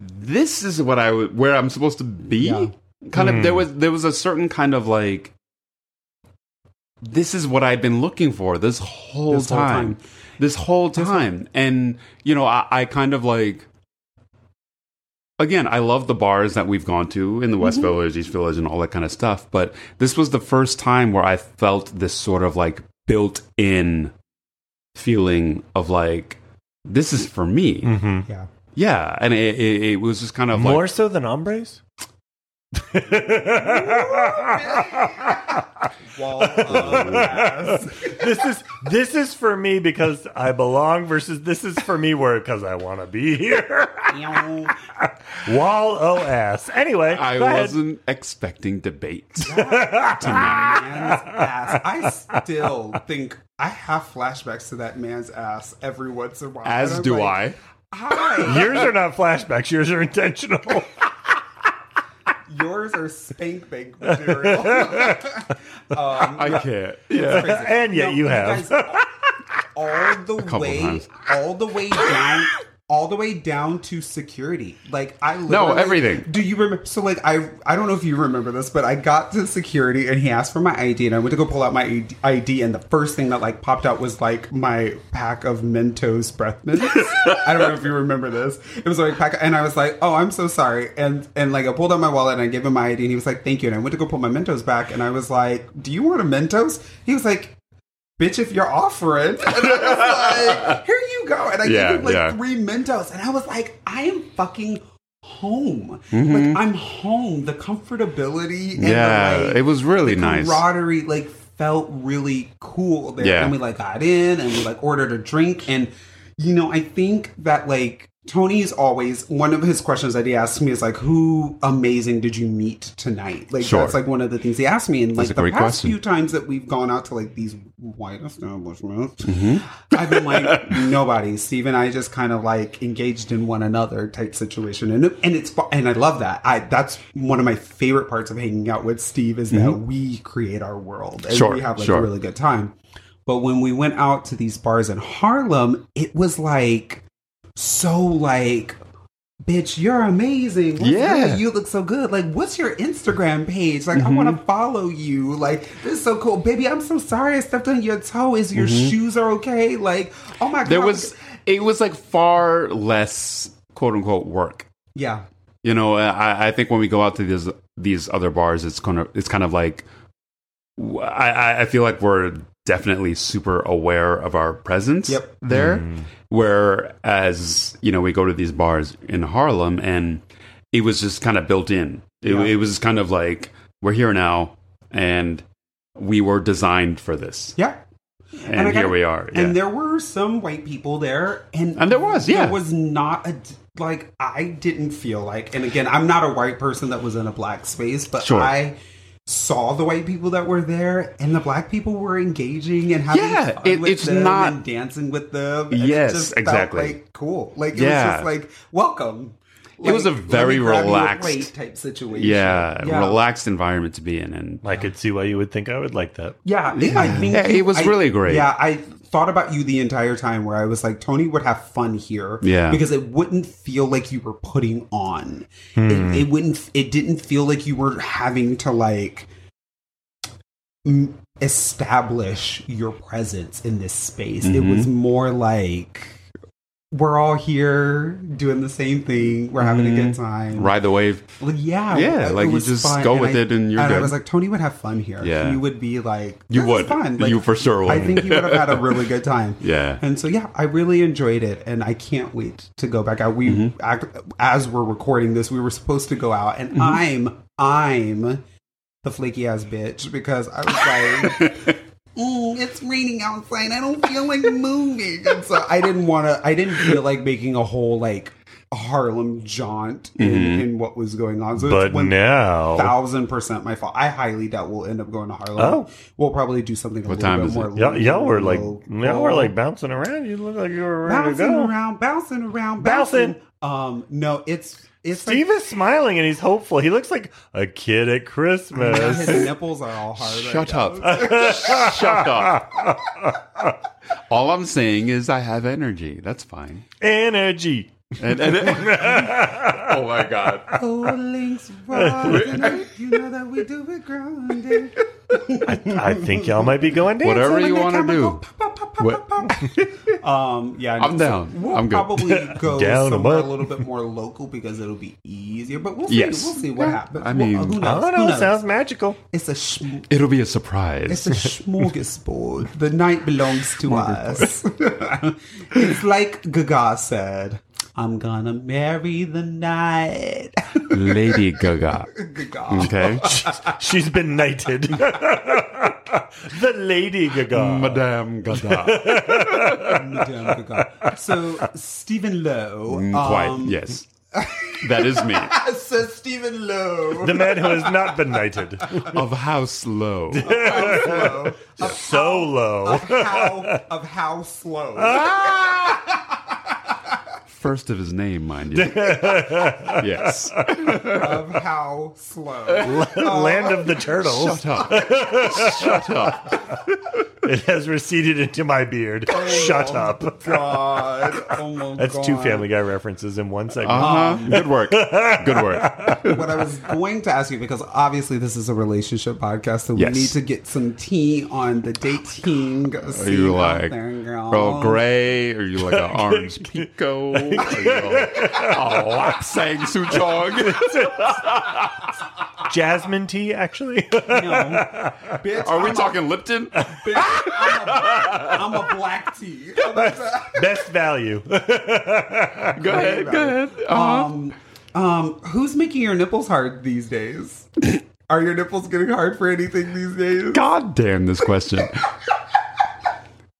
this is what I w- where I'm supposed to be. Yeah. Kind of there was there was a certain kind of like this is what I've been looking for this whole, This whole time. time. This whole time. And, you know, I, I kind of like, again, I love the bars that we've gone to in the West Mm-hmm. Village, East Village, and all that kind of stuff. But this was the first time where I felt this sort of like built in feeling of like, this is for me. hmm Yeah. Yeah. And it, it, it was just kind of More like, so than hombres? Wall of ass. this is this is for me because I belong versus this is for me where because I want to be here. Wall o ass. Anyway, I wasn't expecting debate. man's ass. I still think I have flashbacks to that man's ass every once in a while. As do like, I. Hi. Yours are not flashbacks. Yours are intentional. Yours are spank bank material. Um, I can't. Yeah. And yet No, you have. guys, all the way, all the way down, all the way down to security. Like I no everything. Do you remember? So like I, I don't know if you remember this, but I got to security and he asked for my ID, and I went to go pull out my ID, and the first thing that like popped out was like my pack of Mentos breath mints. I don't know if you remember this. It was like pack, and I was like, oh, I'm so sorry, and and like I pulled out my wallet and I gave him my ID, and he was like, thank you, and I went to go pull my Mentos back, and I was like, do you want a Mentos? He was like bitch, if you're offering. And I was like, here you go. And I Yeah, gave him like yeah. three Mentos. And I was like, I am fucking home. Mm-hmm. Like, I'm home. The comfortability and Yeah, the, like, it was really the nice. camaraderie, like, felt really cool there. Yeah. And we, like, got in and we, like, ordered a drink. And, you know, I think that, like, Tony's always one of his questions that he asks me is like, "Who amazing did you meet tonight?" Like Sure. that's like one of the things he asked me. And like the past question. few times that we've gone out to like these white establishments, Mm-hmm. I've been like nobody. Steve and I just kind of like engaged in one another type situation, and and it's and I love that. I that's one of my favorite parts of hanging out with Steve is that we create our world and Mm-hmm. Sure, we have like sure. a really good time. But when we went out to these bars in Harlem, it was like so like. Bitch, you're amazing. What's Yeah. good? You look so good. Like, what's your Instagram page? Like, I want Mm-hmm. to follow you. Like, this is so cool. Baby, I'm so sorry I stepped on your toe. Is your shoes are okay? Like, oh my god. Mm-hmm. There was it was like far less quote unquote work. Yeah. You know, I, I think when we go out to these these other bars, it's kind of it's kind of like I, I- I feel like we're definitely super aware of our presence Yep. there. Whereas you know we go to these bars in Harlem and it was just kind of built in. It, Yeah. it was kind of like we're here now and we were designed for this, Yeah. and, I here gotta- we are. Yeah. And there were some white people there, and And there was, yeah. there was not a like I didn't feel like, and again, I'm not a white person that was in a black space, but Sure. I saw the white people that were there, and the black people were engaging and having Yeah, fun it- with it's them not- and dancing with them. and Yes, it just felt, exactly. like cool, like it Yeah. was just like welcome. It was a very me a relaxed- type situation. yeah, relaxed environment to be in, and I could see why you would think I would like that. Yeah, I think Yeah, it was I- really great. Yeah, I thought about you the entire time where I was like, Tony would have fun here. Yeah. because it wouldn't feel like you were putting on. Hmm. It, it wouldn't. It didn't feel like you were having to like m- establish your presence in this space. It Mm-hmm. was more like. We're all here doing the same thing. We're having a good time. ride the wave. Well, yeah, Yeah, it like, you just fun, go and with I- it and you're I good. was like, Tony would have fun here. Yeah. he would be like, You "This is would. fun." Like, You for sure would. I think he would have had a really good time. Yeah. and so yeah, I really enjoyed it, and I can't wait to go back out. We Mm-hmm. act, as we're recording this, we were supposed to go out, and Mm-hmm. I'm I'm the flaky ass bitch because I was like. Mm, it's raining outside. I don't feel like moving, and so I didn't want to. I didn't feel like making a whole like Harlem jaunt in, Mm-hmm. in what was going on. So But it's one now, thousand percent my fault. I highly doubt we'll end up going to Harlem. Oh. we'll probably do something a What little time bit is more. it? y'all, y'all were like, local. y'all were like bouncing around. You look like you were ready bouncing to go. around, bouncing around, Bouncing. bouncing. Um, no, it's it's Steve like, is smiling and he's hopeful. He looks like a kid at Christmas. his nipples are all hard. right Shut now. up. Shut up. All I'm saying is I have energy. That's fine. Energy. And, and oh my god. Oh, links rising, you know that we do it grounded. I think y'all might be going down. Whatever you want to do. What? Um, yeah, I'm down. We'll I'm good. probably go Down 'em somewhere a up. little bit more local because it'll be easier. But we'll see. Yes. We'll see what happens. I Well, mean- who knows? I don't Who know. knows? Sounds magical. It's a schm- It'll be a surprise. it's a smorgasbord. The night belongs to us. it's like Gaga said. I'm gonna marry the night. Lady Gaga. God. Okay. She's been knighted. the Lady Gaga. Madame Gaga. Madame Gaga. So Stephen Lowe. Quite, um, yes. That is me. So Stephen Lowe. the man who has not been knighted. Of House Low. Lowe. So low. Of how of how slow. First of his name, mind you. yes. of how slow. Land of the turtles. Shut up. Shut up. It has receded into my beard. Shut up. God. Oh my That's God. two Family Guy references in one segment. Uh-huh. Good work. Good work. what I was going to ask you because obviously this is a relationship podcast, so Yes. we need to get some tea on the dating. Are you like Earl Grey? Are you like an orange pekoe? Are you a, a lapsang? Jasmine tea, actually. No, bitch, Are we I'm talking Lipton? Bitch, I'm, a, I'm a black tea. Best value. Go ahead. Go ahead. Uh-huh. um, um, who's making your nipples hard these days? Are your nipples getting hard for anything these days? God damn this question.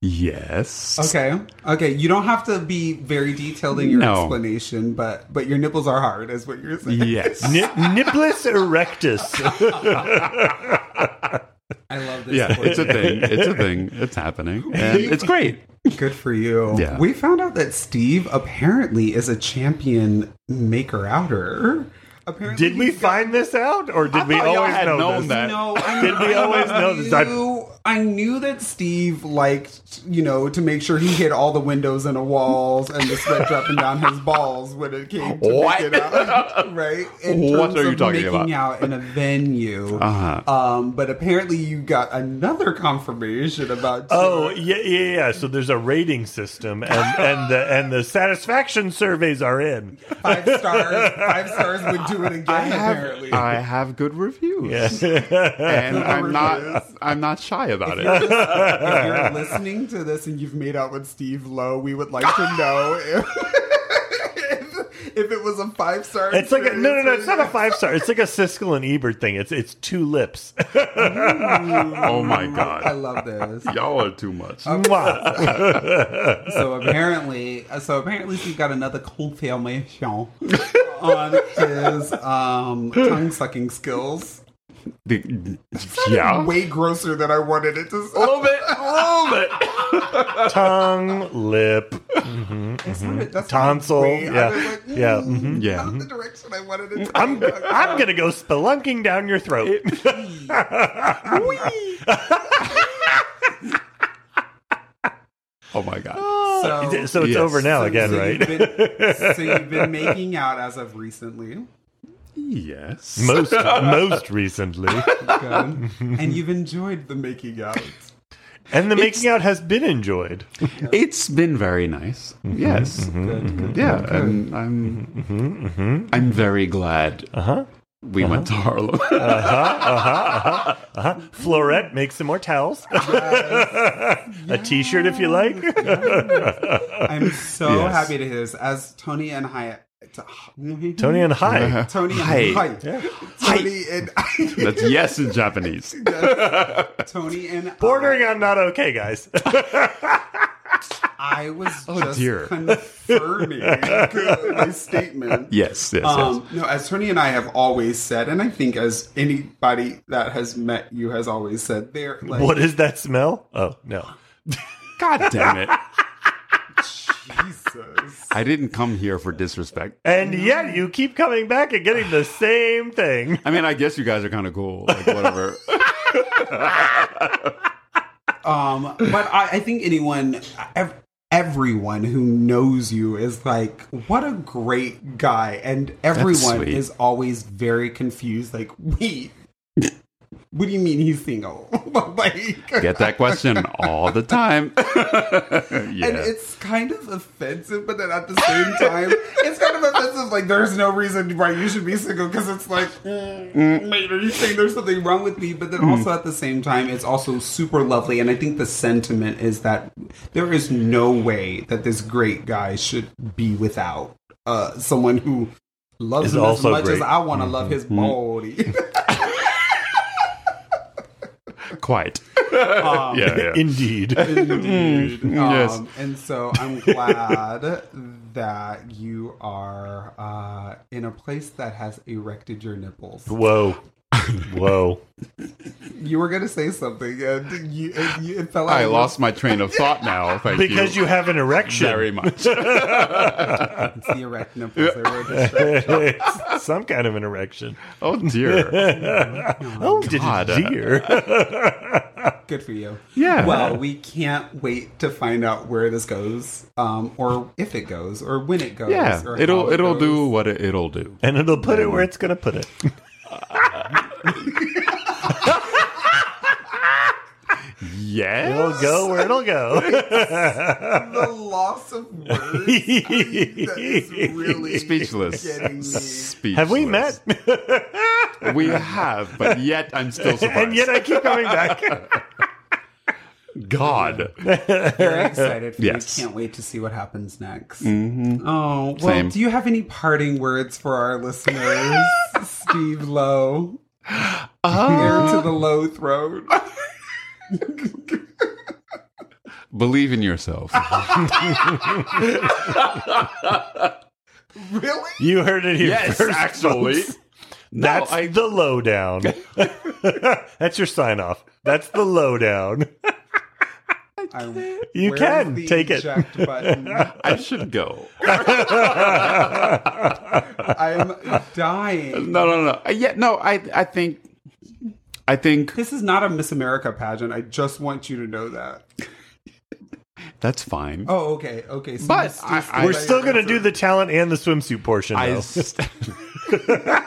Yes. Okay. Okay. You don't have to be very detailed in your No. explanation, but but your nipples are hard, is what you're saying. Yes. Ni- Nipplus erectus. I love this. Yeah, for it's a thing. It's a thing. It's happening. And it's great. Good for you. Yeah. We found out that Steve apparently is a champion maker outer. Apparently, Did we got- find this out, or did we always know known this? that. No, I Did we always know this? I- Knew, I knew that Steve liked, you know, to make sure he hit all the windows and the walls and the sweat dropping down his balls when it came to What? making out, right? In What terms are you of talking making about? out in a venue. Uh-huh. Um, but apparently, you got another confirmation about. Oh yeah, yeah, yeah. So there's a rating system, and and the and the satisfaction surveys are in. five stars. Five stars would do it again. I have, apparently, I have good reviews. Yeah. And I'm reviews. not I'm not shy about it. if you're listening to this and you've made out with Steve Lowe, we would like to know if, if, if it was a five star. It's like a, no, no, no. It's not a five star. It's like a Siskel and Ebert thing. It's it's two lips. Oh my god! I love this. Y'all are too much. Mwah. So apparently, so apparently, Steve got another confirmation on his um, tongue sucking skills. The- yeah. Way grosser than I wanted it to. A little bit. A little bit. Tongue, lip, sound. That's tonsil. way- I Yeah, was like, yeah. mm, mhm. Yeah. Not the direction I wanted it to. I'm go. I'm gonna go spelunking down your throat. Oh my god. So, so it's Yes. over now so- again, so right? You've been, so you've been making out as of recently, Yes. most most recently, Good. and you've enjoyed the making out. and the making out has been enjoyed. It's been very nice. Mm-hmm, yes. Mm-hmm, good, mm-hmm. good. Yeah, and I'm I'm very glad uh-huh. we went to uh-huh. Harlem. Uh-huh, uh-huh, uh-huh, uh-huh, Florette, make some more towels. A T-shirt if you like. I'm so Yes. happy to hear this. As Tony and Hyatt, Tony and Hi. Tony and Hi. Hyatt, Tony and That's yes in Japanese. Tony and Bordering on not okay, guys. I was Oh, just dear. confirming my statement. Yes, yes, yes. Um, no, as Tony and I have always said, and I think as anybody that has met you has always said, they're like, what is that smell? Oh no. God damn it. Jesus. I didn't come here for disrespect. And yet you keep coming back and getting the same thing. I mean, I guess you guys are kind of cool. Like, whatever. Um, but I, I think anyone, ev- everyone who knows you is like, what a great guy, and everyone sweet. is always very confused. Like, wait, what do you mean he's single? like, Get that question all the time. yeah. And it's kind of offensive, but then at the same time, it's kind of offensive. Like, there's no reason why you should be single because it's like, mm, wait, are you saying there's something wrong with me? But then also at the same time, it's also super lovely. And I think the sentiment is that there is no way that this great guy should be without uh, someone who loves Is him as much as. I want to love his body. Quite. um, Yeah, yeah. Indeed. Indeed. Yes. Um, and so I'm glad that you are uh, in a place that has erected your nipples. Whoa. Whoa. You were going to say something, and you, and you it fell out. I of lost my train of thought now. Thank Because you. you have an erection. very much. It's the erect nipples. They were. Some kind of an erection. oh dear. Oh, did God. dear. Good for you. Yeah. Well, we can't wait to find out where this goes, um, or if it goes, or when it goes. Yeah, or it'll how it it'll goes. do what it, it'll do. and it'll put it where it's going to put it. Yes. It'll go where it'll go. the loss of words. that is really Speechless. Getting me. Speechless. have we met? We have, but yet I'm still surprised. and yet I keep coming back. God. Very excited for Yes. you. Can't wait to see what happens next. Mm-hmm. Oh, well, Same. do you have any parting words for our listeners, Steve Lowe? Here to the oh. low throat. Believe in yourself. Really? You heard it here yes, first. actually. folks. That's I- the lowdown. That's your sign off. That's the lowdown. I'm, You where can the take it. button? I should go. I'm dying. No, no, no. Uh, Yeah, no. I, I think, I think This is not a Miss America pageant. I just want you to know that. that's fine. Oh, okay, okay. So But I- I- We're by still going to do the talent and the swimsuit portion, I, though.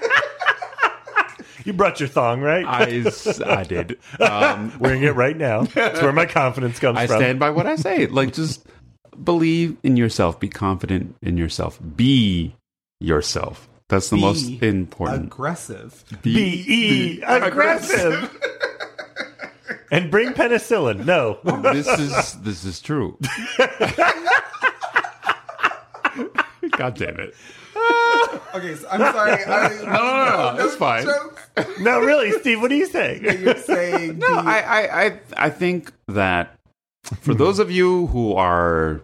s- you brought your thong, right? I did. Um, Wearing it right now. That's where my confidence comes I from. stand by what I say. Like, just believe in yourself. Be confident in yourself. Be yourself. That's the Be most important. aggressive. Be E aggressive. and bring penicillin. No. this is this is true. God damn it! Okay, so I'm sorry. I, no, no, no, that's fine. Jokes. No, really, Steve, what are you saying? You're saying No, I, I, I, I think that for those of you who are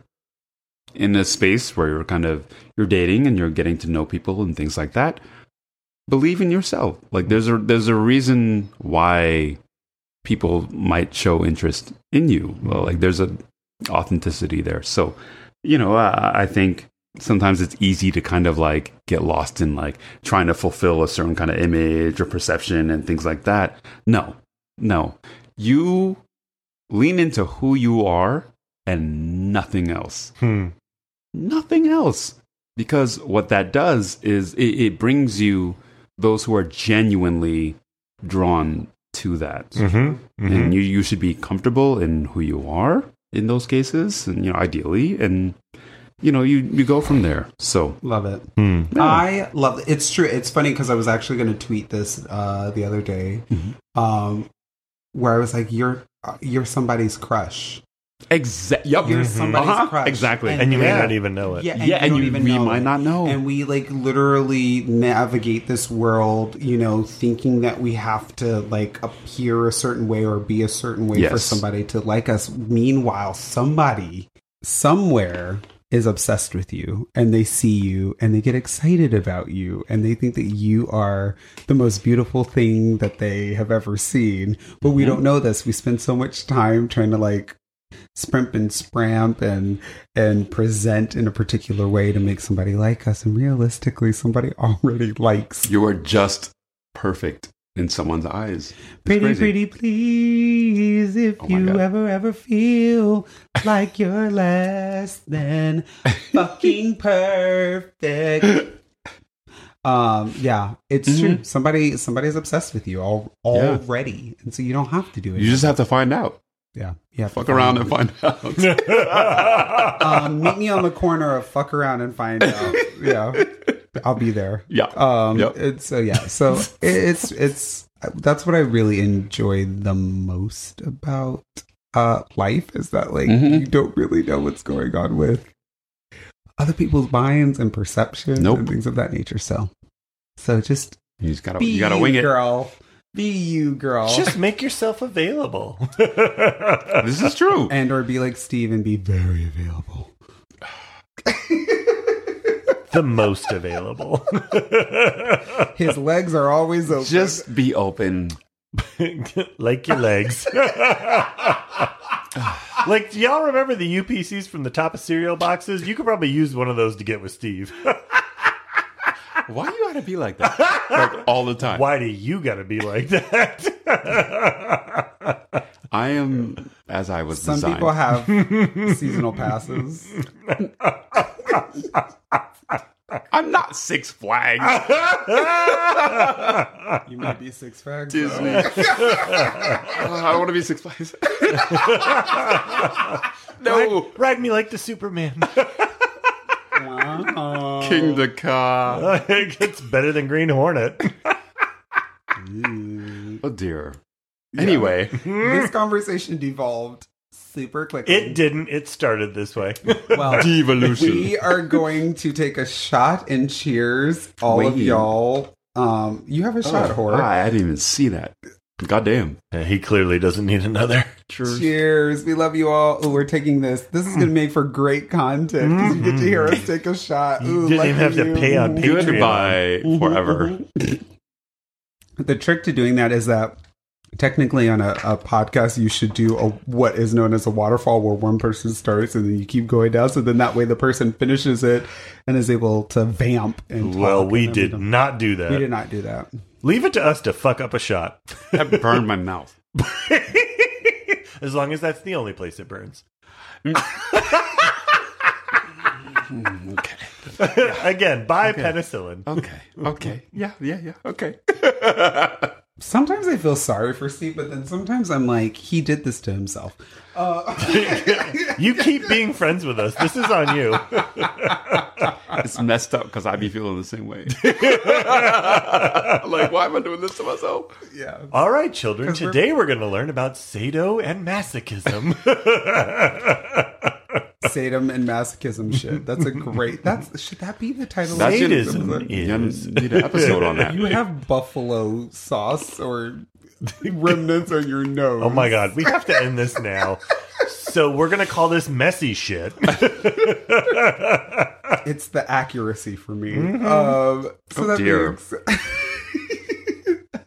in a space where you're kind of you're dating and you're getting to know people and things like that, believe in yourself. Like there's a there's a reason why people might show interest in you. Well, like there's a authenticity there. So, you know, uh, I think sometimes it's easy to kind of like get lost in like trying to fulfill a certain kind of image or perception and things like that. No, no. You lean into who you are and nothing else. Hmm. Nothing else. Because what that does is it, it brings you those who are genuinely drawn to that. Mm-hmm. And you, you should be comfortable in who you are in those cases, and you know, ideally, and you know, you, you go from there. So love it. Hmm. I love it. It's true. It's funny because I was actually going to tweet this uh, the other day, Mhm. um, where I was like, "You're uh, you're somebody's crush. exactly, yep, You're Mhm. somebody's Uh-huh, crush, exactly. And you may yeah. not even know it. Yeah, and yeah, you and you, even we know might it. not know. And we like literally navigate this world, you know, thinking that we have to like appear a certain way or be a certain way for somebody to like us. Meanwhile, somebody somewhere is obsessed with you and they see you and they get excited about you and they think that you are the most beautiful thing that they have ever seen. But we Mhm. don't know this. We spend so much time trying to like sprimp and spramp and and present in a particular way to make somebody like us and realistically somebody already likes you are just perfect in someone's eyes. It's pretty crazy. pretty please if Oh you God. ever ever feel like you're less than fucking perfect um yeah it's true somebody somebody's obsessed with you all Mm-hmm. Yeah. already and so you don't have to do it You just have to find out. yeah yeah. Fuck around and find out. um, meet me on the corner of fuck around and find out. Yeah, I'll be there. yeah. Um, Yep. it's so yeah, so it's it's that's what I really enjoy the most about uh life is that like Mhm. you don't really know what's going on with other people's minds and perceptions Nope. and things of that nature. So, so just You just gotta be you gotta you, wing it. girl. Be you, girl. Just make yourself available. This is true. and or be like Steve and be very available. the most available. His legs are always open. Just be open. like your legs. like, do y'all remember the UPCs from the top of cereal boxes? You could probably use one of those to get with Steve. Why you gotta be like that? Like all the time. Why do you gotta be like that? I am as I was Some designed. people have seasonal passes. I'm not Six Flags. You might be Six Flags. Disney. though. I want to be Six Flags. no. ride, ride me like the Superman. Wow. King the car. it's better than Green Hornet. Oh dear. Anyway, this conversation devolved super quickly. It didn't. It started this way. Well, devolution. we are going to take a shot and cheers, all of y'all. Um, you have a oh, shot, Oh, whore. I didn't even see that. Goddamn. he clearly doesn't need another. Cheers. We love you all. Ooh, we're taking this. This is going to mm. make for great content because you get to hear us mm-hmm. take a shot. You Ooh, didn't even have lucky to pay on you. Patreon. Goodbye mm-hmm. forever. The trick to doing that is that technically on a, a podcast you should do a what is known as a waterfall where one person starts and then you keep going down so then that way the person finishes it and is able to vamp and Well, and we then did don't- do that. we did not do that Leave it to us to fuck up a shot. That burned my mouth. as long as that's the only place it burns. Okay. Again, buy penicillin. Okay. Okay. Yeah. Yeah. Yeah. Okay. Sometimes i feel sorry for steve but then sometimes i'm like he did this to himself uh, You keep being friends with us. This is on you. It's messed up because I be feeling the same way. like, why am I doing this to myself? yeah All right, children. 'Cause we're- Today we're going to learn about sado and masochism. Sadism and masochism shit that's a great that's should that be the title That of should- this Sadism episode? You need an episode on that. you have buffalo sauce or remnants on your nose Oh my god, we have to end this now. So we're gonna call this messy shit. it's the accuracy for me. Mm-hmm. Um, so Oh, that dear. means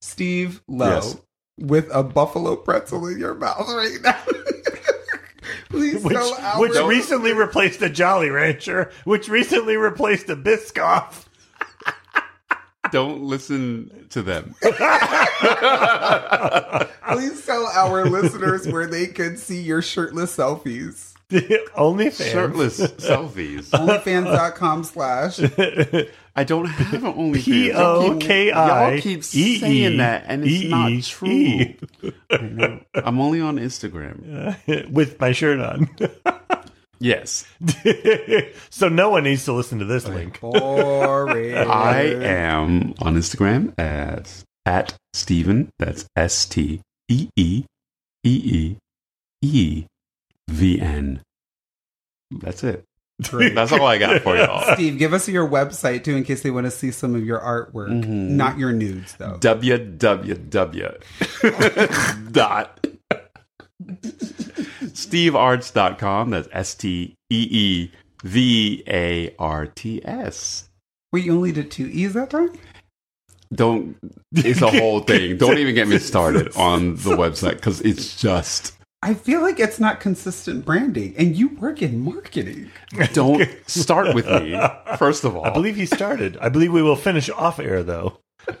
Steve Lowe Yes. with a buffalo pretzel in your mouth right now. Please Which, tell our which recently replaced a Jolly Rancher, which recently replaced a Biscoff. Don't listen to them. please tell our listeners where they can see your shirtless selfies. Only fans. Shirtless selfies. Onlyfans.com slash I don't have an OnlyFans. P O K I Y'all keep E E saying that, and it's E not E true. E. I'm only on Instagram. with my shirt on. Yes, so no one needs to listen to this link. boring. I am on Instagram as at Stephen. That's S T E E E E E V N. That's it. That's all I got for y'all. Steve, give us your website too in case they want to see some of your artwork. Mm-hmm. Not your nudes though. www dot steevarts.com. That's S T E E V A R T S. Wait, you only did two E's that time? Don't, it's a whole thing. Don't even get me started on the website because it's just, I feel like it's not consistent branding, and you work in marketing. don't start with me, first of all. I believe he started. I believe we will finish off air though.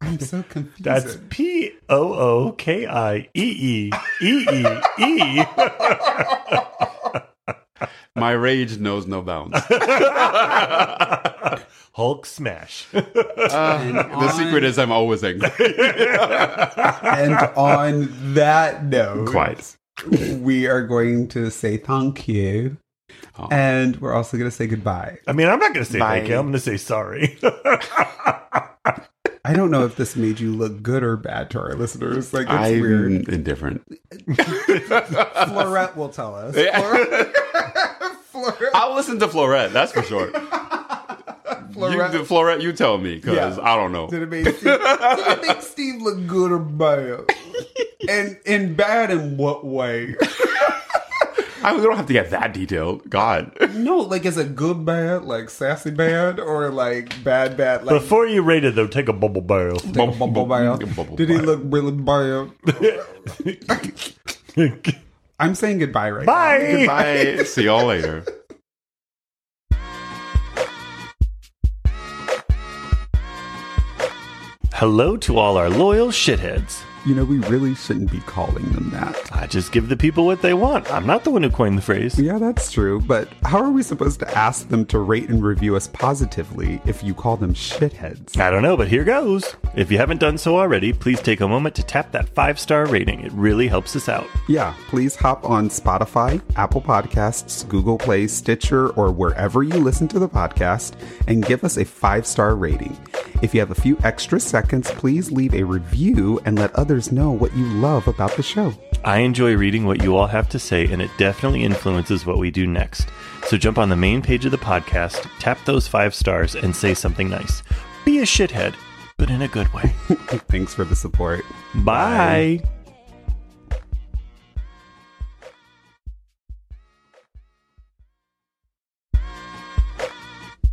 I'm so confused. That's P O O K I E E E E E. My rage knows no bounds. Hulk smash. Uh, the secret is I'm always angry. and on that note, Quite. we are going to say thank you, Oh. and we're also going to say goodbye. I mean, I'm not going to say Bye. thank you. I'm going to say sorry. I don't know if this made you look good or bad to our listeners. Like it's I'm weird. indifferent. Florette will tell us. Yeah. Florette, I'll listen to Florette. That's for sure. Florette. You, Florette, you tell me because Yeah. I don't know. Did it make Steve, did it make Steve look good or bad? And and bad in what way? I we don't have to get that detailed. God. No, like is it good bad, like sassy bad, or like bad bad? Like Before you rate it, though, take a bubble bath. take a bubble bath? Bubble Did he look really bad? I'm saying goodbye right now. Bye. Bye. See y'all later. Hello to all our loyal shitheads. You know, we really shouldn't be calling them that. I just give the people what they want. I'm not the one who coined the phrase. Yeah, that's true. But how are we supposed to ask them to rate and review us positively if you call them shitheads? I don't know, but here goes. If you haven't done so already, please take a moment to tap that five star rating. It really helps us out. Yeah, please hop on Spotify, Apple Podcasts, Google Play, Stitcher, or wherever you listen to the podcast and give us a five star rating. If you have a few extra seconds, please leave a review and let others know what you love about the show. I enjoy reading what you all have to say, and it definitely influences what we do next. So jump on the main page of the podcast, tap those five stars, and say something nice. Be a shithead, but in a good way. Thanks for the support. Bye.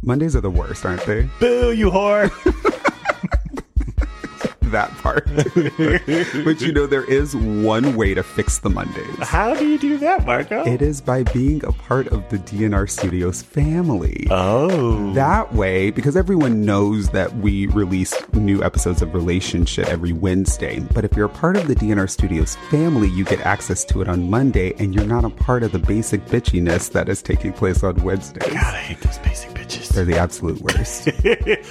Mondays are the worst, aren't they? Boo, you whore. That part. but you know, there is one way to fix the Mondays. How do you do that, Marko? It is by being a part of the DNR Studios family. oh. That way, because everyone knows that we release new episodes of Relationship every Wednesday. But if you're a part of the DNR Studios family, you get access to it on Monday, and you're not a part of the basic bitchiness that is taking place on Wednesday. God, I hate those basic bitches. They're the absolute worst.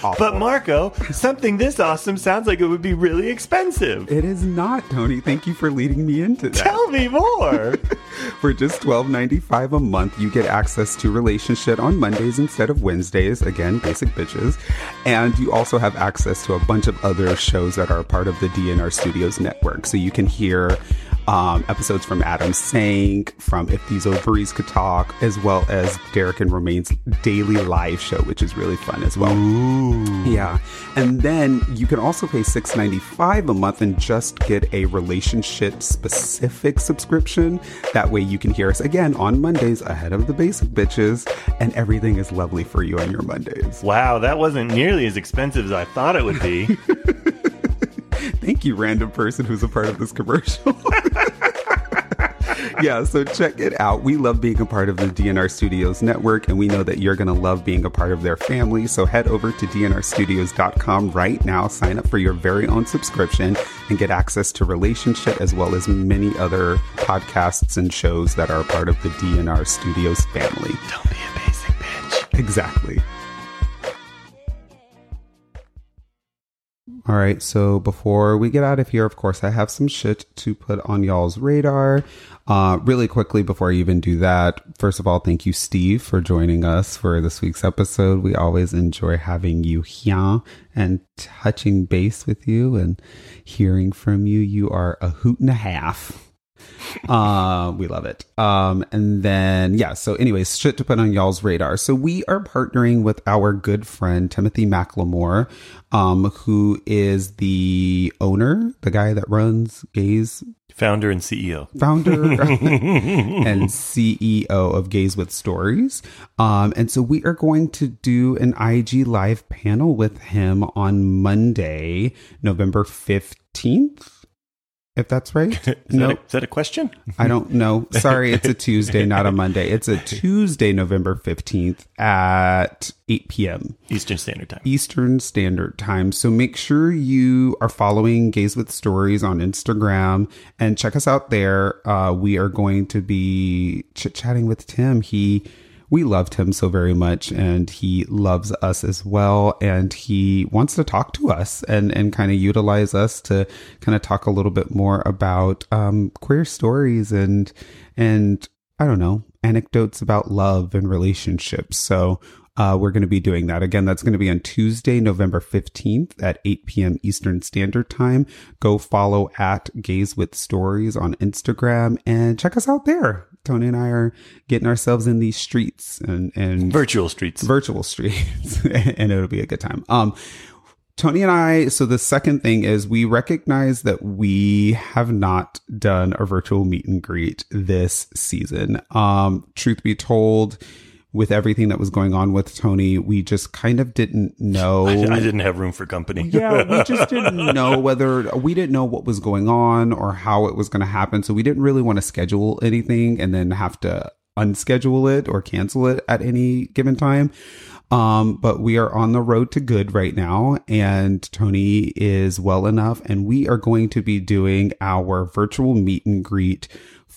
but Marko, something this awesome sounds like it would be really expensive. it is not, Tony. Thank you for leading me into that. Tell me more. For just $12.95 a month, you get access to Relationship on Mondays instead of Wednesdays. Again, basic bitches. And you also have access to a bunch of other shows that are part of the DNR Studios network. So you can hear um, episodes from Adam Sank, from If These Ovaries Could Talk, as well as Derek and Romaine's daily live show, which is really fun as well. Yeah. And then you can also pay $6.95 a month and just get a relationship specific subscription. That way you can hear us again on Mondays ahead of the basic bitches, and everything is lovely for you on your Mondays. wow, that wasn't nearly as expensive as I thought it would be. Thank you, random person who's a part of this commercial. yeah, so check it out. We love being a part of the DNR Studios network, and we know that you're going to love being a part of their family. So head over to dnrstudios.com right now, sign up for your very own subscription, and get access to Relationship as well as many other podcasts and shows that are part of the DNR Studios family. Don't be a basic bitch. Exactly. All right, so before we get out of here, of course, I have some shit to put on y'all's radar. Uh, really quickly, before I even do that, first of all, thank you, Steve, for joining us for this week's episode. We always enjoy having you here and touching base with you and hearing from you. You are a hoot and a half. Uh, we love it. Um, and then, yeah, so anyways, shit to put on y'all's radar. So we are partnering with our good friend, Timothy McLemore, um, who is the owner, the guy that runs Gays Founder and CEO. founder and CEO of Gays with Stories. Um, and so we are going to do an IG live panel with him on Monday, November 15th. If that's right. Is, that, a, is that a question? I don't know. Sorry, it's a Tuesday, not a Monday. It's a Tuesday, November 15th at 8 p.m. Eastern Standard Time. Eastern Standard Time. So make sure you are following Gays with Stories on Instagram and check us out there. Uh, we are going to be chit chatting with Tim. He we loved him so very much and he loves us as well and he wants to talk to us and and kind of utilize us to kind of talk a little bit more about um queer stories and and I don't know anecdotes about love and relationships so uh, we're going to be doing that again. That's going to be on Tuesday, November 15th at 8 p.m. Eastern Standard Time. Go follow at Gays with Stories on Instagram and check us out there. Tony and I are getting ourselves in these streets and and Virtual streets. virtual streets, and it'll be a good time. Um, Tony and I, so the second thing is we recognize that we have not done a virtual meet and greet this season. Um, truth be told, with everything that was going on with Tony, we just kind of didn't know. I didn't have room for company. yeah, we just didn't know whether we didn't know what was going on or how it was going to happen. So we didn't really want to schedule anything and then have to unschedule it or cancel it at any given time. Um, but we are on the road to good right now, and Tony is well enough, and we are going to be doing our virtual meet and greet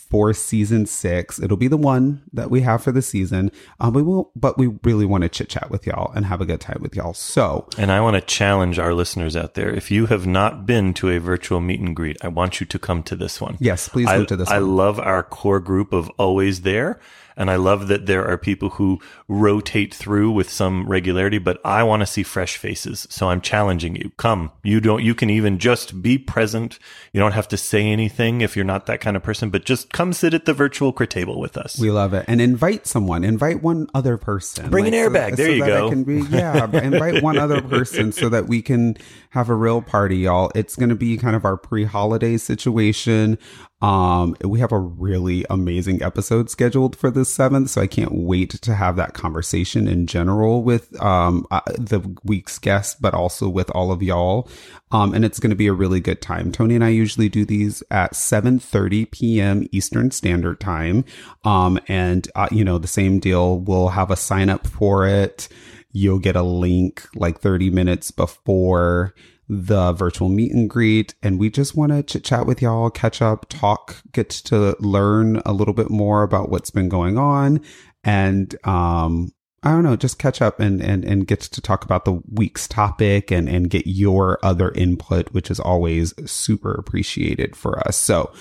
for season six. It'll be the one that we have for the season. Um, we will, but we really want to chit chat with y'all and have a good time with y'all. So And I want to challenge our listeners out there. If you have not been to a virtual meet and greet, I want you to come to this one. yes, please I, go to this I one. love our core group of always there. And I love that there are people who rotate through with some regularity, but I want to see fresh faces. So I'm challenging you. Come. You don't, you can even just be present. You don't have to say anything if you're not that kind of person, but just come sit at the virtual Critable with us. We love it. And invite someone, invite one other person. Bring an airbag. There you that go. be, yeah, invite one other person so that we can have a real party, y'all. It's going to be kind of our pre holiday situation. Um, we have a really amazing episode scheduled for the seventh, so I can't wait to have that conversation in general with um uh, the week's guest, but also with all of y'all. Um, and it's going to be a really good time. Tony and I usually do these at 7:30 p.m. Eastern Standard Time. Um, and uh, you know the same deal. We'll have a sign up for it. You'll get a link like 30 minutes before the virtual meet and greet. And we just want to chit chat with y'all, catch up, talk, get to learn a little bit more about what's been going on. And, um, I don't know, just catch up and, and, and get to talk about the week's topic and, and get your other input, which is always super appreciated for us. So,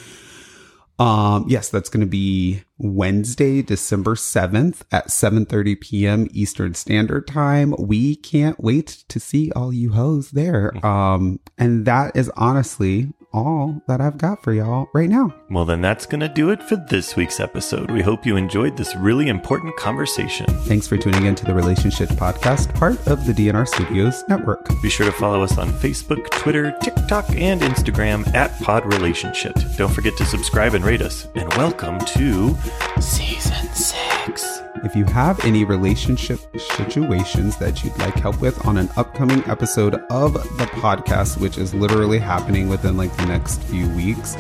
um, yes, that's going to be Wednesday, December 7th at 7:30 p.m. Eastern Standard Time. We can't wait to see all you hoes there. Um, and that is honestly all that I've got for y'all right now. Well, then that's going to do it for this week's episode. We hope you enjoyed this really important conversation. Thanks for tuning in to the Relationshit Podcast, part of the DNR Studios network. Be sure to follow us on Facebook, Twitter, TikTok, and Instagram at Pod Relationshit. Don't forget to subscribe and rate us. And welcome to season six. If you have any relationship situations that you'd like help with on an upcoming episode of the podcast, which is literally happening within like the next few weeks,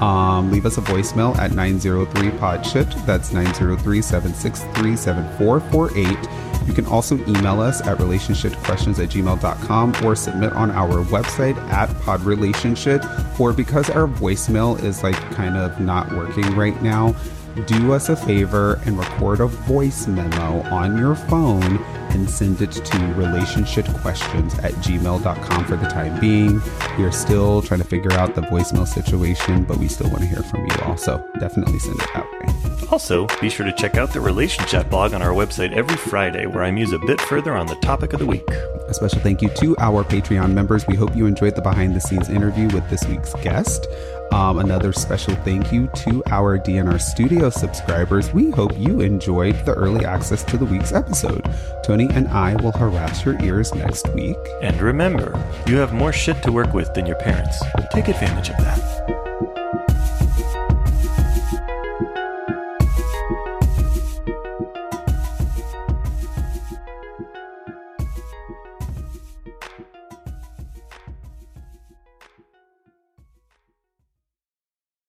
um, leave us a voicemail at 903 podshit. That's 903 763 7448. You can also email us at relationshitquestions at gmail.com or submit on our website at podrelationshit. Or because our voicemail is like kind of not working right now, do us a favor and record a voice memo on your phone and send it to relationshitquestions at gmail.com for the time being. We are still trying to figure out the voicemail situation, but we still want to hear from you all. So definitely send it that way. Also, be sure to check out the Relationship blog on our website every Friday, where I muse a bit further on the topic of the week. A special thank you to our Patreon members. We hope you enjoyed the behind the scenes interview with this week's guest. Um, another special thank you to our DNR Studio subscribers. We hope you enjoyed the early access to the week's episode. Tony and I will harass your ears next week. And remember, you have more shit to work with than your parents. Take advantage of that.